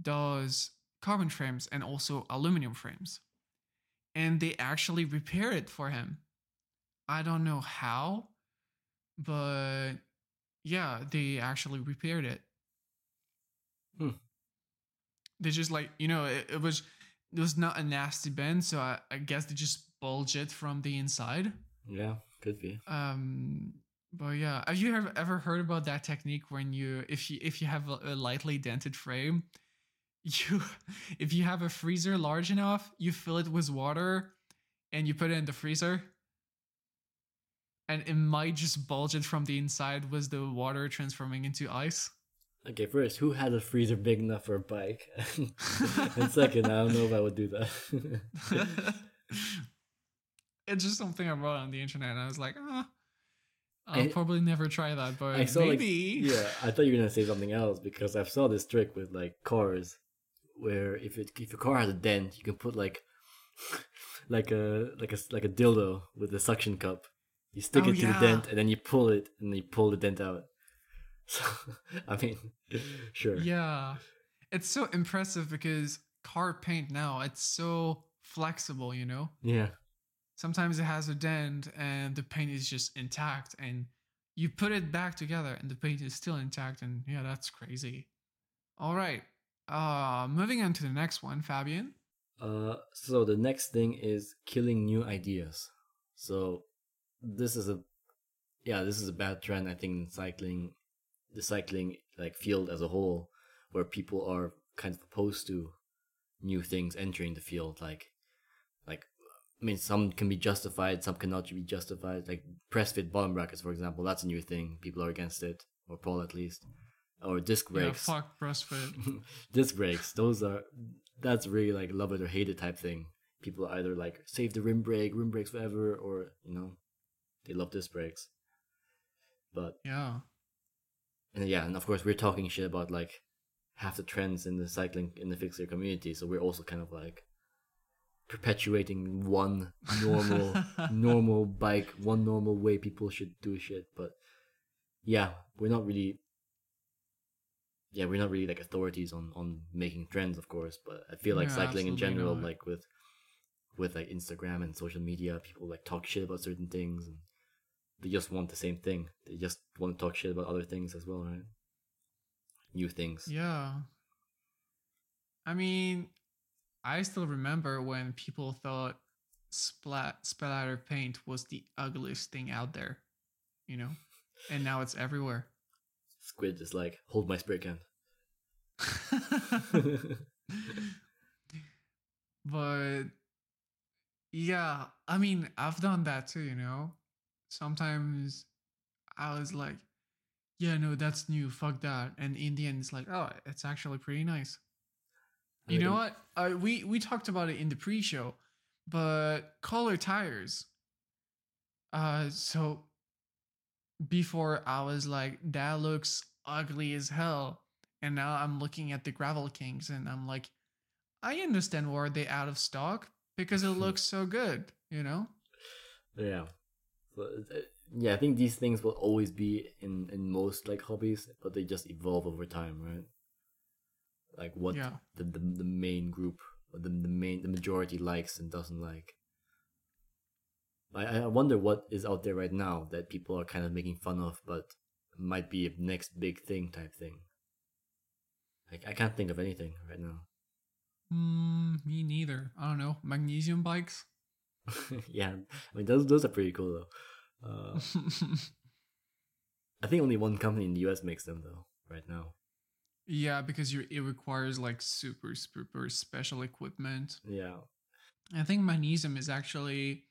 does carbon frames, and also aluminum frames. And they actually repair it for him. I don't know how, but yeah, they actually repaired it. Hmm. They just like, you know, it, it was it was not a nasty bend, so I, I guess they just bulge it from the inside. yeah, could be. Um, but yeah, have you ever, ever heard about that technique when you if you if you have a, a lightly dented frame, you if you have a freezer large enough, you fill it with water, and you put it in the freezer, and it might just bulge it from the inside with the water transforming into ice. Okay, first, who has a freezer big enough for a bike? and second, I don't know if I would do that. it's just something I wrote on the internet, and I was like, ah. I'll I- probably never try that, but I saw like maybe. yeah, I thought you were gonna say something else because I've saw this trick with like cars, where if it if your car has a dent, you can put like like a like a like a dildo with a suction cup. You stick Oh, it to yeah. the dent and then you pull it and then you pull the dent out. So I mean, sure. Yeah. It's so impressive because car paint now, it's so flexible, you know? Yeah. Sometimes it has a dent and the paint is just intact and you put it back together and the paint is still intact and yeah, that's crazy. All right. Uh moving on to the next one, Fabian. Uh, so the next thing is killing new ideas. So this is a, yeah, this is a bad trend. I think in cycling, the cycling like field as a whole, where people are kind of opposed to new things entering the field. Like, like, I mean, some can be justified, some cannot be justified. Like press fit bottom brackets, for example, that's a new thing. People are against it, or Paul at least. Or disc brakes. Yeah, fuck press fit. disc brakes. Those are that's really like love it or hate it type thing. People either like save the rim brake, rim brakes forever, or you know, they love disc brakes. But yeah, and yeah, and of course we're talking shit about like half the trends in the cycling in the fixer community, so we're also kind of like perpetuating one normal normal bike, one normal way people should do shit. But yeah, we're not really yeah, we're not really like authorities on on making trends, of course, but I feel like cycling in general, not. like with with like Instagram and social media, people like talk shit about certain things, and they just want the same thing. They just want to talk shit about other things as well, right? New things. yeah. I mean, I still remember when people thought splat splatter paint was the ugliest thing out there, you know, and now it's everywhere. Squid is like, hold my spray can. but yeah, I mean, I've done that too, you know. Sometimes I was like, yeah, no, that's new, fuck that. And in the end, it's like, oh, it's actually pretty nice. You know what? Uh, we we talked about it in the pre-show, but color tires. Uh, so before I was like, that looks ugly as hell, and now I'm looking at the Gravel Kings, and I'm like, I understand why they're out of stock because it looks so good, you know. Yeah. So, uh, yeah, I think these things will always be in in most like hobbies, but they just evolve over time, right? Like what Yeah. the, the the main group, or the the main the majority likes and doesn't like. I I wonder what is out there right now that people are kind of making fun of, but might be a next big thing type thing. Like I can't think of anything right now. Mm, me neither. I don't know. Magnesium bikes. yeah, I mean those those are pretty cool though. Uh, I think only one company in the U.S. makes them though right now. yeah, because you it requires like super super special equipment. Yeah, I think magnesium is actually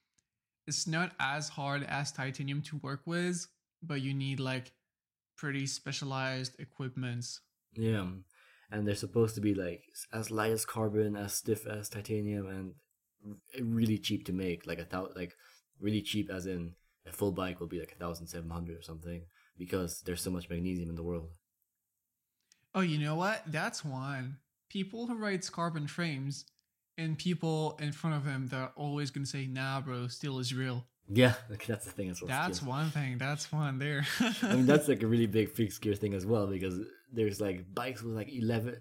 it's not as hard as titanium to work with, but you need like pretty specialized equipments. yeah, and they're supposed to be like as light as carbon, as stiff as titanium, and really cheap to make. Like a thou- like really cheap as in a full bike will be like a thousand seven hundred or something because there's so much magnesium in the world. Oh, you know what? That's one. People who write carbon frames and people in front of them that are always gonna say, nah bro, steel is real. Yeah, like that's the thing as well. That's steel. one thing. That's one there. I mean, that's like a really big fixed gear thing as well because there's like bikes with like 11,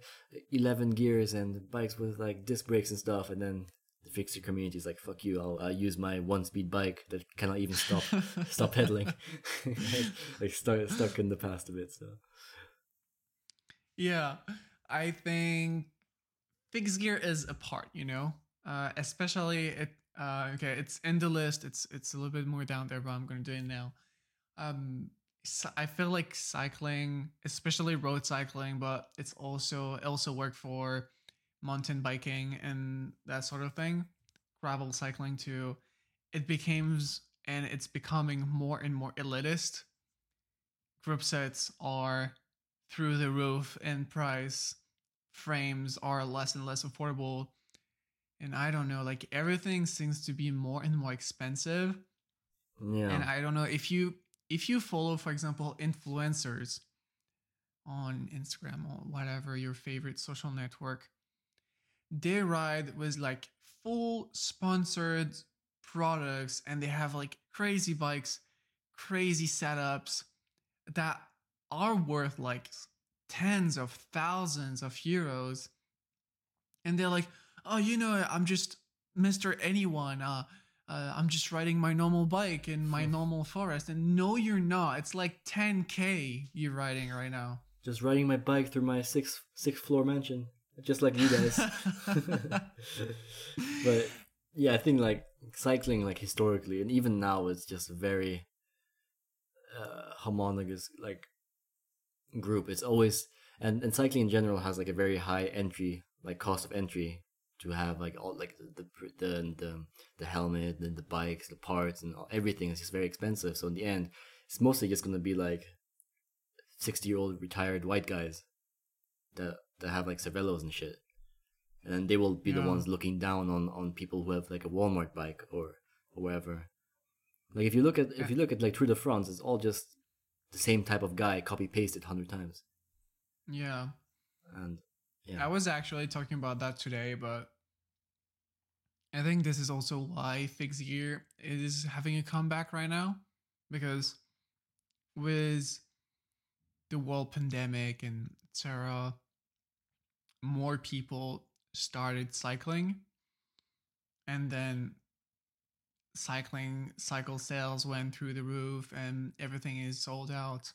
11 gears and bikes with like disc brakes and stuff, and then the fixed gear community is like, "Fuck you! I'll, I'll use my one speed bike that cannot even stop stop pedaling." like stuck stuck in the past a bit. So Yeah, I think fixed gear is a part, you know, uh, especially it. Uh, okay, it's in the list. It's it's a little bit more down there, but I'm gonna do it now. Um, cy- I feel like cycling, especially road cycling, but it's also it also work for mountain biking and that sort of thing, gravel cycling too. It becomes and it's becoming more and more elitist. Group sets are through the roof in price. Frames are less and less affordable. And I don't know, like everything seems to be more and more expensive. yeah, And I don't know if you if you follow, for example, influencers on Instagram or whatever your favorite social network, they ride with like full sponsored products and they have like crazy bikes, crazy setups that are worth like tens of thousands of euros. And they're like, oh, you know, I'm just Mr. Anyone. Uh, uh, I'm just riding my normal bike in my normal forest. And no, you're not. It's like 10K you're riding right now. Just riding my bike through my sixth sixth floor mansion, just like you guys. but yeah, I think like cycling, like historically, and even now, it's just very uh, homologous like group. It's always and and cycling in general has like a very high entry like cost of entry to have like all like the the the the helmet and the bikes, the parts, and all, everything is just very expensive. So in the end, it's mostly just gonna be like sixty year old retired white guys that that have like Cervelos and shit, and they will be the ones looking down on on people who have like a Walmart bike or or wherever. Like if you look at if you look at like Tour de France, it's all just the same type of guy copy pasted hundred times, Yeah. and yeah, I was actually talking about that today, but I think this is also why Fixed Gear is having a comeback right now because with the world pandemic and etc., more people started cycling, and then cycling cycle sales went through the roof, and everything is sold out.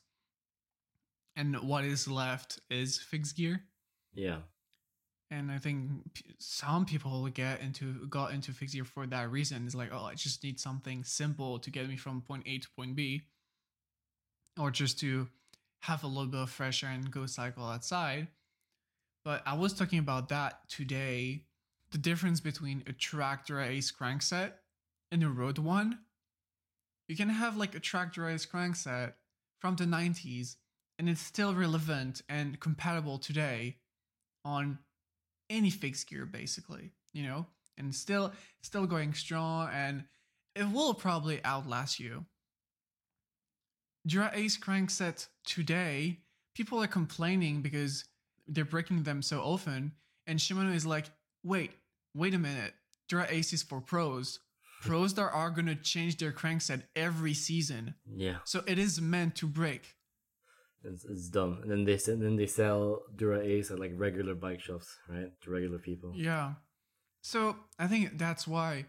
And what is left is fix Gear yeah, and I think some people get into got into fix gear for that reason. It's like, oh, I just need something simple to get me from point A to point B, or just to have a little bit of fresh air and go cycle outside. But I was talking about that today. The difference between a tractor ace crankset and a road one. You can have like a tractor ace crankset from the 90s, and it's still relevant and compatible today on any fixed gear basically you know and still still going strong and it will probably outlast you Dura Ace crankset today people are complaining because they're breaking them so often and Shimano is like wait wait a minute Dura Ace is for pros pros that are going to change their crankset every season yeah. so it is meant to break It's, it's dumb. And then they sell, then they sell Dura Ace at like regular bike shops, right? To regular people. Yeah. So I think that's why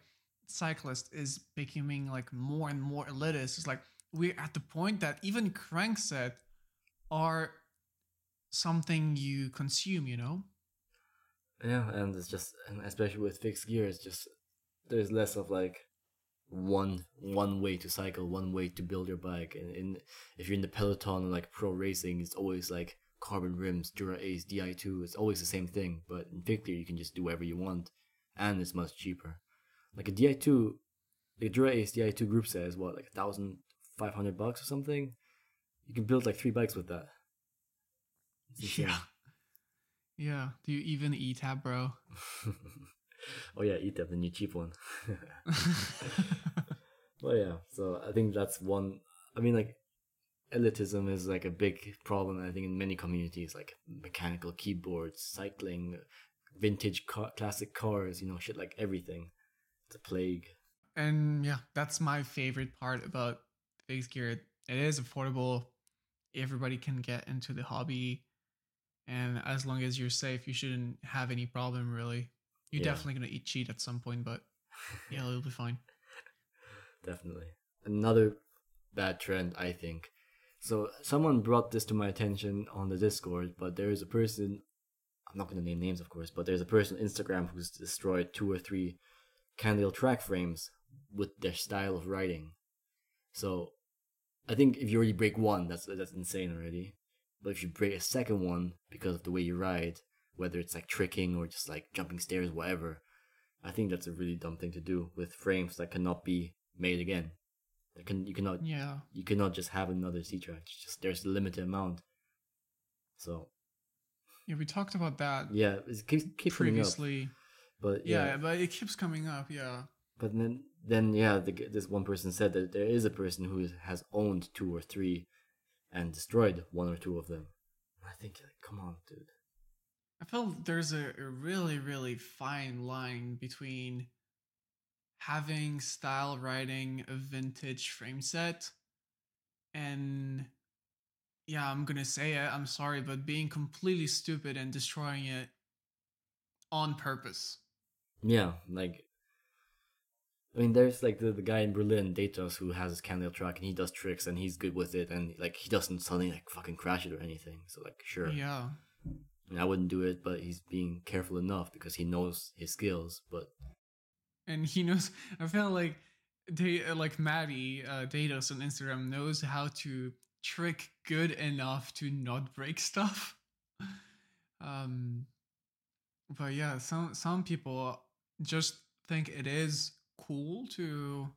cyclist is becoming like more and more elitist. It's like we're at the point that even crankset are something you consume, you know? Yeah, and it's just, and especially with fixed gear, it's just there's less of like one one way to cycle, one way to build your bike. And if you're in the peloton and like pro racing, it's always like carbon rims, Dura Ace, Di2. It's always the same thing. But in fixed gear, you can just do whatever you want, and it's much cheaper. Like a Di2, the Dura Ace Di2 group set is what like a thousand five hundred bucks or something. You can build like three bikes with that. Yeah. Yeah. Do you even eat that, bro? oh yeah, eat that the new cheap one. well, yeah. So I think that's one. I mean, like elitism is like a big problem. I think in many communities, like mechanical keyboards, cycling, vintage car, classic cars. You know, shit like everything. It's a plague. and yeah, that's my favorite part about fixed gear. It is affordable. Everybody can get into the hobby. And as long as you're safe, you shouldn't have any problem really. You're Yeah. definitely gonna eat cheat at some point, but yeah, it'll be fine. Definitely. Another bad trend, I think. So someone brought this to my attention on the Discord, but there is a person I'm not gonna name names of course, but there's a person on Instagram who's destroyed two or three Cannondale track frames with their style of writing. So I think if you already break one, that's that's insane already. But if you break a second one because of the way you ride, whether it's like tricking or just like jumping stairs, whatever, I think that's a really dumb thing to do with frames that cannot be made again. That can you cannot Yeah. you cannot just have another C track. Just there's a limited amount. So Yeah, we talked about that yeah, it keeps keeps coming up. previously. But Yeah. yeah, but it keeps coming up, yeah. but then then yeah, the, this one person said that there is a person who has owned two or three, and destroyed one or two of them. I think like, come on, dude. I feel there's a, a really, really fine line between having style riding a vintage frame set and yeah, I'm gonna say it, I'm sorry, but being completely stupid and destroying it on purpose. Yeah, like I mean, there's like the, the guy in Berlin, Datos, who has his Cannondale truck and he does tricks and he's good with it and like he doesn't suddenly like fucking crash it or anything. So like, sure, Yeah. I, mean, I wouldn't do it, but he's being careful enough because he knows his skills. But and he knows i feel like they like maddie uh datos on instagram knows how to trick good enough to not break stuff um but yeah some some people just think it is cool to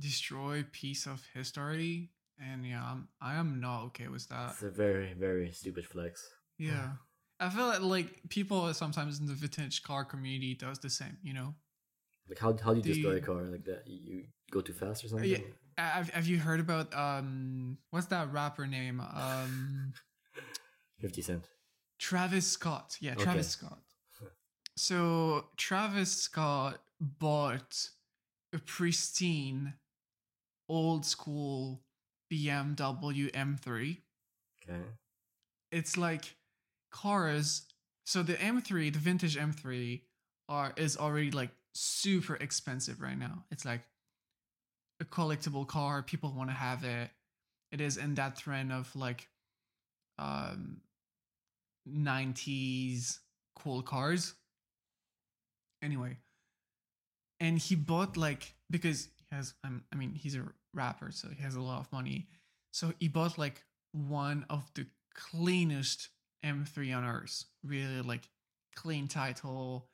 destroy piece of history and yeah I'm, i am not okay with that it's a very very stupid flex. yeah i feel like, like people sometimes in the vintage car community does the same you know Like how how do you destroy a car like that? You, go too fast or something? Yeah. have, have you heard about um what's that rapper name um Fifty Cent. travis scott yeah Okay. travis scott so travis scott bought a pristine old school bmw m3 Okay. it's like cars so the m3 the vintage m3 are is already like super expensive right now. It's like a collectible car people want to have it. It is in that trend of like um 90s cool cars. Anyway and he bought like because he has um, i mean he's a rapper so he has a lot of money so he bought like one of the cleanest M3 on earth. Really like clean title,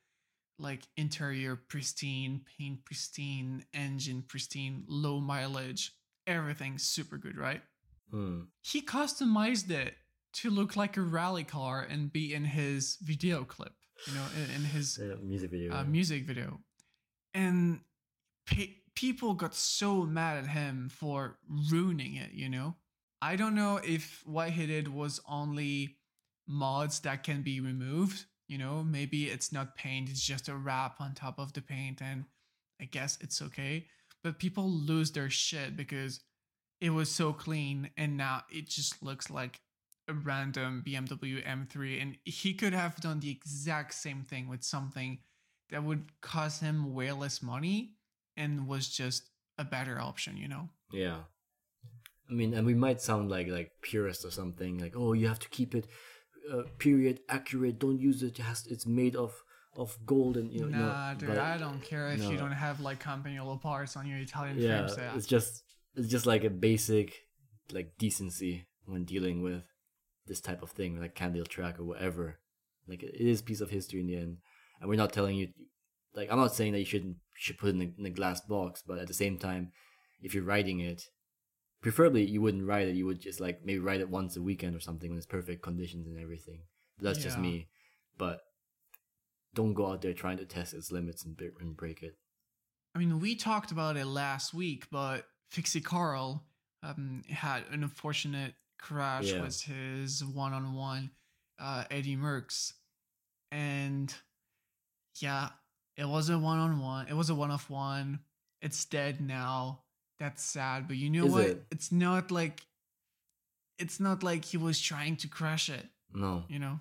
like interior pristine, paint pristine, engine pristine, low mileage, everything super good, right? Hmm. He customized it to look like a rally car and be in his video clip, you know, in, in his Yeah, music video. uh, music video, and pe- people got so mad at him for ruining it. You know, I don't know if what he did was only mods that can be removed. You know, maybe it's not paint; it's just a wrap on top of the paint, and I guess it's okay. But people lose their shit because it was so clean, and now it just looks like a random BMW M3 and he could have done the exact same thing with something that would cost him way less money and was just a better option, you know? Yeah. I mean, and we might sound like like purists or something, like oh, you have to keep it uh, period accurate. Don't use it. it has, it's made of of gold and you know. no, nah, dude, but- I don't care if you don't have like Campagnolo parts on your Italian Yeah, frames. Yeah, it's just it's just like a basic like decency when dealing with this type of thing, like Cannondale track or whatever. Like it is piece of history in the end, and we're not telling you. Like I'm not saying that you shouldn't should put it in a, in a glass box, but at the same time, if you're writing it, preferably you wouldn't write it. You would just like maybe write it once a weekend or something when it's perfect conditions and everything. That's just me. But don't go out there trying to test its limits and, and break it. I mean, we talked about it last week, but Fixie Carl um, had an unfortunate crash Yeah. with his one-on-one uh, Eddie Merckx, and yeah, it was a one-on-one. It was a one-off one. It's dead now. That's sad, but you know Is what? it? It's not like it's not like he was trying to crush it. No. You know.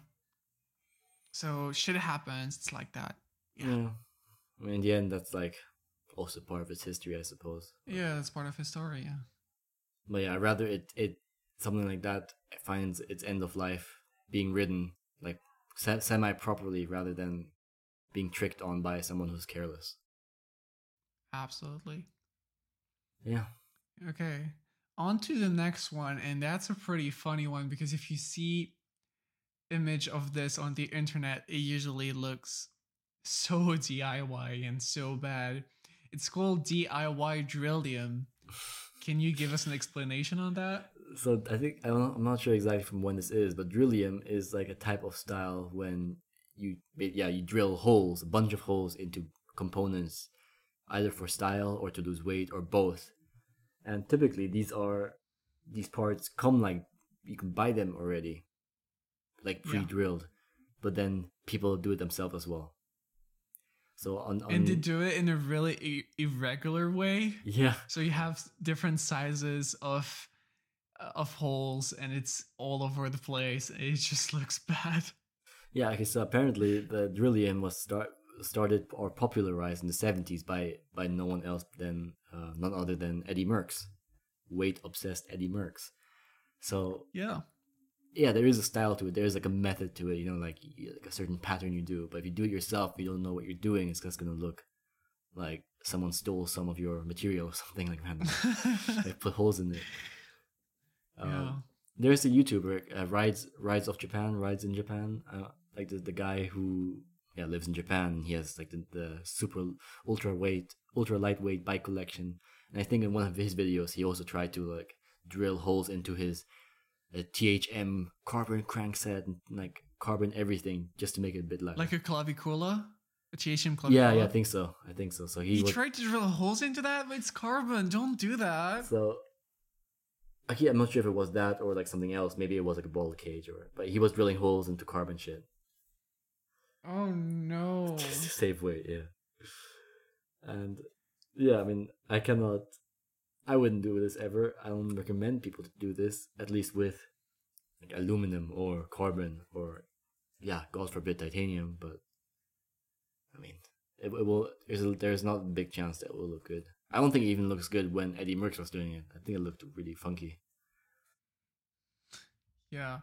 So shit happens. It's like that. Yeah. Yeah. I mean, in the end, that's like also part of its history, I suppose. Yeah, that's part of his story. Yeah. But yeah, I'd rather it, it something like that finds its end of life being ridden like semi properly rather than being tricked on by someone who's careless. Absolutely. Yeah. Okay. On to the next one, and that's a pretty funny one because if you see image of this on the internet, it usually looks so DIY and so bad. It's called DIY Drillium. Can you give us an explanation on that? So I think I don't, I'm not sure exactly from when this is, but drillium is like a type of style when you yeah you drill holes, a bunch of holes into components, either for style or to lose weight or both. And typically these are these parts come like you can buy them already, like pre-drilled, but then people do it themselves as well. So on, on And they do it in a really i- irregular way. yeah So you have different sizes of uh, of holes, and it's all over the place. It just looks bad. Yeah, so apparently the Drillium was start started or popularized in the 70s by by no one else than uh, none other than Eddie Merckx, weight obsessed Eddie Merckx. So Yeah. yeah, there is a style to it. There is like a method to it. You know, like, like a certain pattern you do. But if you do it yourself, you don't know what you're doing. It's just gonna look like someone stole some of your material or something like that. they put holes in it. Um, yeah. there's a YouTuber, uh, rides rides of Japan, rides in Japan. Uh, like the the guy who yeah lives in Japan. He has like the, the super ultra weight, ultra lightweight bike collection. And I think in one of his videos, he also tried to like drill holes into his uh, THM carbon crankset and like carbon everything just to make it a bit lighter. Like a clavicula? A THM clavicula? yeah, yeah, I think so. I think so. So he He was, tried to drill holes into that, but it's carbon. Don't do that. So, like, yeah, I'm not sure if it was that or like something else. Maybe it was like a ball cage or. But he was drilling holes into carbon shit Oh no. to save weight. Yeah, and yeah, I mean, I cannot. I wouldn't do this ever. I don't recommend people to do this, at least with like aluminum or carbon or, yeah, God forbid titanium. But I mean, it, it will. There's a, there's not a big chance that it will look good. I don't think it even looks good when Eddie Merckx was doing it. I think it looked really funky. Yeah.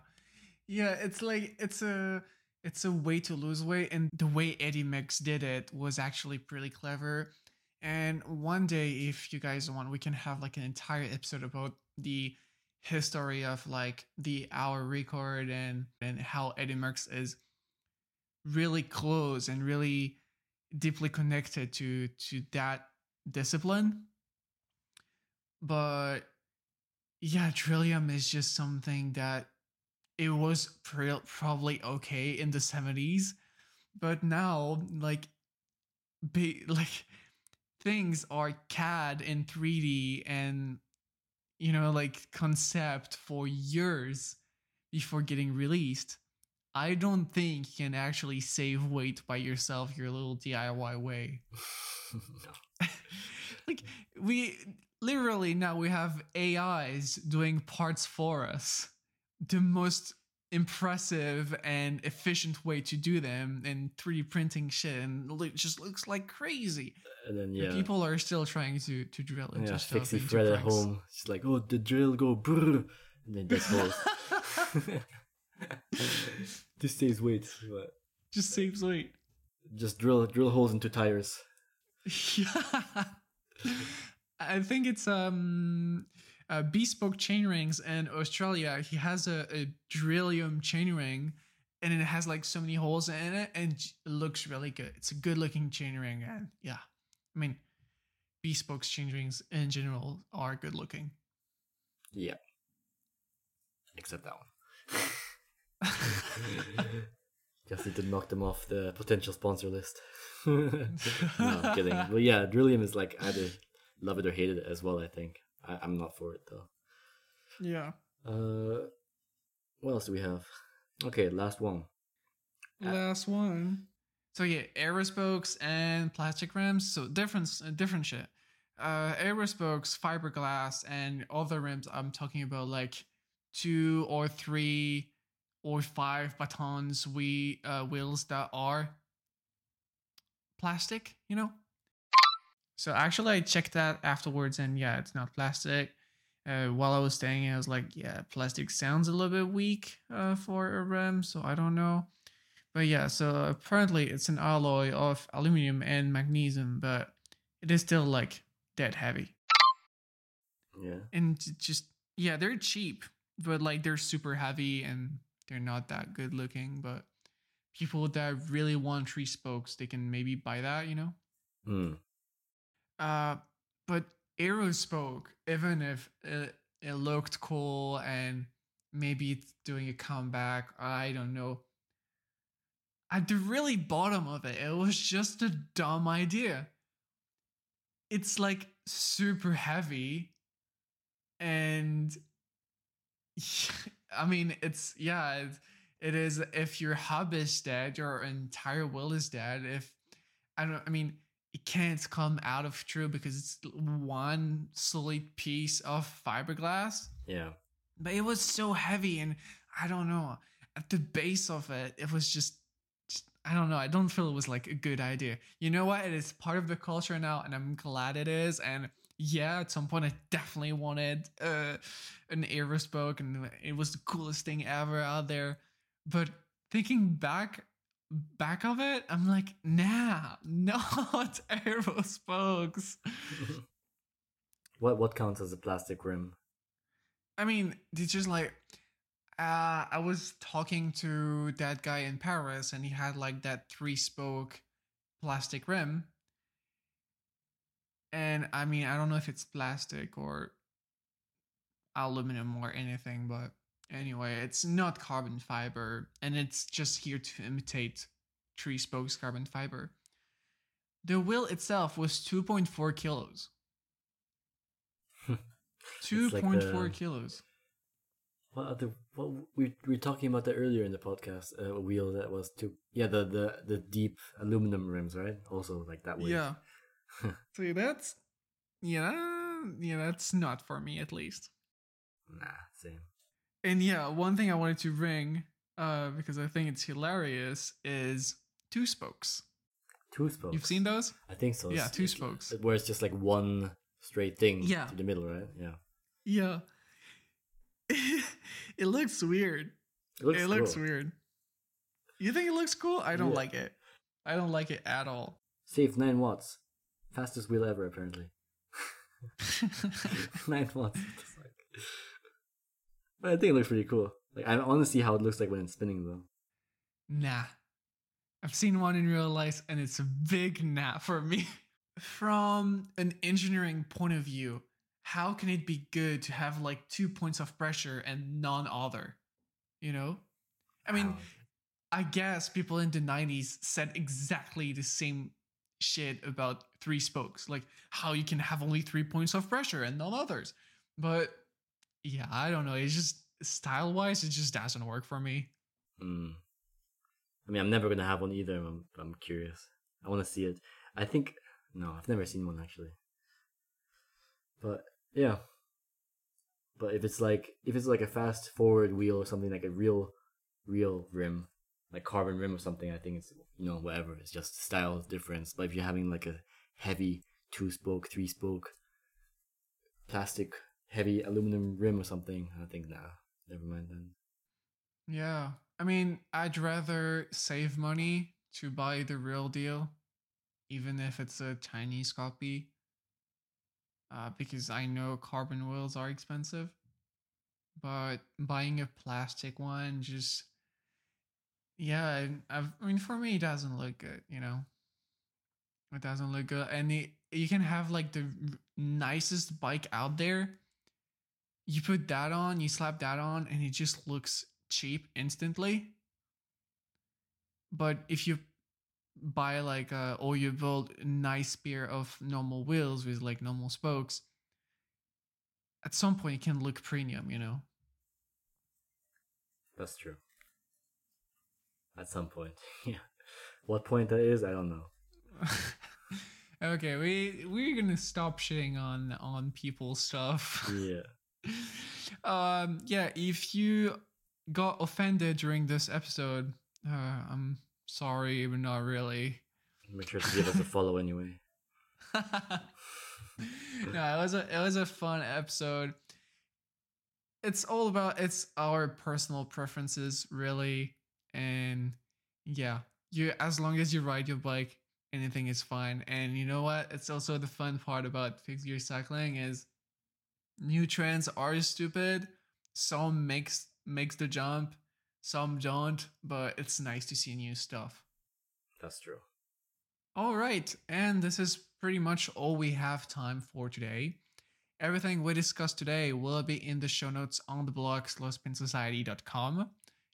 Yeah, it's like it's a it's a way to lose weight and the way Eddie Merckx did it was actually pretty clever. And one day if you guys want we can have like an entire episode about the history of like the hour record and and how Eddie Merckx is really close and really deeply connected to to that discipline. But yeah, Drillium is just something that it was pre- probably okay in the 70s, but now like be like things are CAD in 3D and you know like concept for years before getting released. I don't think you can actually save weight by yourself your little DIY way like we literally now we have AIs doing parts for us. The most impressive and efficient way to do them and 3D printing shit and it just looks like crazy. and then But yeah, People are still trying to to drill into yeah, stuff. Fixie Fred at home. She's like, oh, the drill go brrr, and then that's holes. this saves weight. But just saves weight. just drill drill holes into tires. Yeah. I think it's um uh, bespoke chain rings in Australia. He has a, a Drillium chain ring and it has like so many holes in it and it looks really good. It's a good looking chain ring and yeah. I mean bespoke chain rings in general are good looking. Yeah. Except that one. Just need to knock them off the potential sponsor list. no, I'm kidding. But yeah, Drillium is like either love it or hate it as well, I think. I, I'm not for it though. Yeah. Uh, what else do we have? Okay, last one. Last one. So yeah, aero spokes and plastic rims. So different, uh, different shit. Uh, aero spokes, fiberglass, and other rims. I'm talking about like two or three or five batons we uh, wheels that are plastic. You know. So actually, I checked that afterwards, and yeah, it's not plastic. Uh, while I was staying, I was like, yeah, plastic sounds a little bit weak uh, for a rim, so I don't know. But yeah, so apparently it's an alloy of aluminum and magnesium, but it is still like dead heavy. Yeah. And just, yeah, they're cheap, but like they're super heavy and they're not that good looking. But people that really want three spokes, they can maybe buy that, you know? Hmm. Uh, but Aero spoke, even if it, it looked cool and maybe it's doing a comeback, I don't know. At the really bottom of it, it was just a dumb idea. It's like super heavy, and I mean, it's yeah, it, it is. If your hub is dead, your entire wheel is dead. If I don't, I mean, it can't come out of true because it's one solid piece of fiberglass. Yeah. But it was so heavy, and I don't know. At the base of it, it was just, just I don't know. I don't feel it was like a good idea. You know what? It is part of the culture now, and I'm glad it is. And yeah, at some point, I definitely wanted uh, an aero spoke, and it was the coolest thing ever out there. But thinking back, back of it, I'm like, nah, not aero spokes. what what counts as a plastic rim? I mean, it's just like uh, I was talking to that guy in Paris, and he had like that three spoke plastic rim. And I mean, I don't know if it's plastic or aluminum or anything, but anyway, it's not carbon fiber, and it's just here to imitate tree spokes carbon fiber. The wheel itself was 2.4 kilos. 2.4 like kilos. What other? What we we were talking about that earlier in the podcast. Uh, a wheel that was two. Yeah, the the the deep aluminum rims, right? Also like that way. Yeah. See, that's yeah, yeah, that's not for me at least. Nah, same. And yeah, one thing I wanted to bring, uh, because I think it's hilarious, is two spokes. Two spokes. You've seen those? I think so. Yeah, It's- two spokes. Where it's just like one straight thing Yeah. to the middle, right? Yeah. Yeah. it looks weird. It looks, it looks cool. weird. You think it looks cool? I don't Yeah. like it. I don't like it at all. Save nine watts. Fastest wheel ever, apparently. nine watts. Fuck? But I think it looks pretty cool. Like I want to see how it looks like when it's spinning, though. Nah. I've seen one in real life and it's a big nah for me. From an engineering point of view, how can it be good to have like two points of pressure and none other? You know? I mean, Wow. I guess people in the 90s said exactly the same shit about three spokes, like how you can have only three points of pressure and none others. But yeah, I don't know. It's just style wise, it just doesn't work for me. Hmm. I mean, I'm never gonna have one either. I'm, I'm curious. I want to see it. I think no, I've never seen one actually. But yeah. But if it's like if it's like a fast forward wheel or something like a real, real rim, like carbon rim or something, I think it's you know whatever. It's just style difference. But if you're having like a heavy two spoke, three spoke, plastic heavy aluminum rim or something, I think nah, never mind then. Yeah. I mean, I'd rather save money to buy the real deal, even if it's a Chinese copy, uh, because I know carbon wheels are expensive. But buying a plastic one just, yeah, I- I've, I mean, for me, it doesn't look good, you know? It doesn't look good. And you can have like the nicest bike out there. You put that on, you slap that on, and it just looks cheap instantly. But if you buy like a or you build a nice pair of normal wheels with like normal spokes, at some point it can look premium, you know. That's true. At some point, yeah. What point that is, I don't know. okay, we we're gonna stop shitting on on people's stuff. Yeah. um, yeah, if you got offended during this episode, uh, I'm sorry, but not really. Make sure to give us a follow anyway. no, it was a it was a fun episode. It's all about it's our personal preferences, really, and yeah, you as long as you ride your bike, anything is fine. And you know what? It's also the fun part about fixed gear cycling is new trends are stupid. Some makes makes the jump, some don't, but it's nice to see new stuff. That's true. All right, and this is pretty much all we have time for today. Everything we discussed today will be in the show notes on the blog slowspinsociety.com.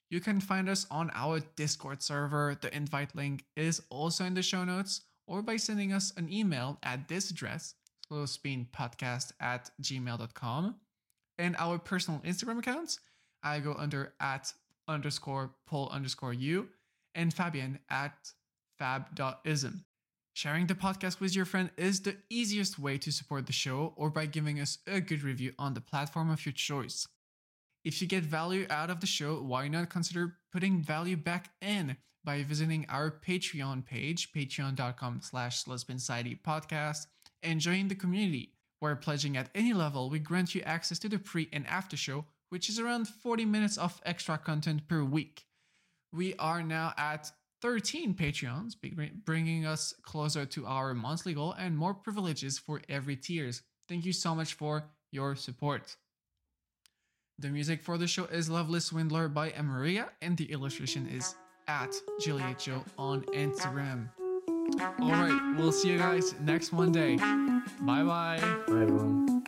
You can find us on our Discord server. The invite link is also in the show notes, or by sending us an email at this address, slowspinpodcast at gmail.com. And our personal Instagram accounts, I go under at underscore pull underscore you, and Fabian at fab.ism. Sharing the podcast with your friend is the easiest way to support the show or by giving us a good review on the platform of your choice. If you get value out of the show, why not consider putting value back in by visiting our Patreon page, patreon.com slash podcast, and join the community, where pledging at any level, we grant you access to the pre and after show, which is around 40 minutes of extra content per week. We are now at 13 Patreons, bringing us closer to our monthly goal and more privileges for every tiers. Thank you so much for your support. The music for the show is Lovely Swindler by Amaria, and the illustration is at Juliet Joe on Instagram. All right, we'll see you guys next Monday. Bye bye. Bye, everyone.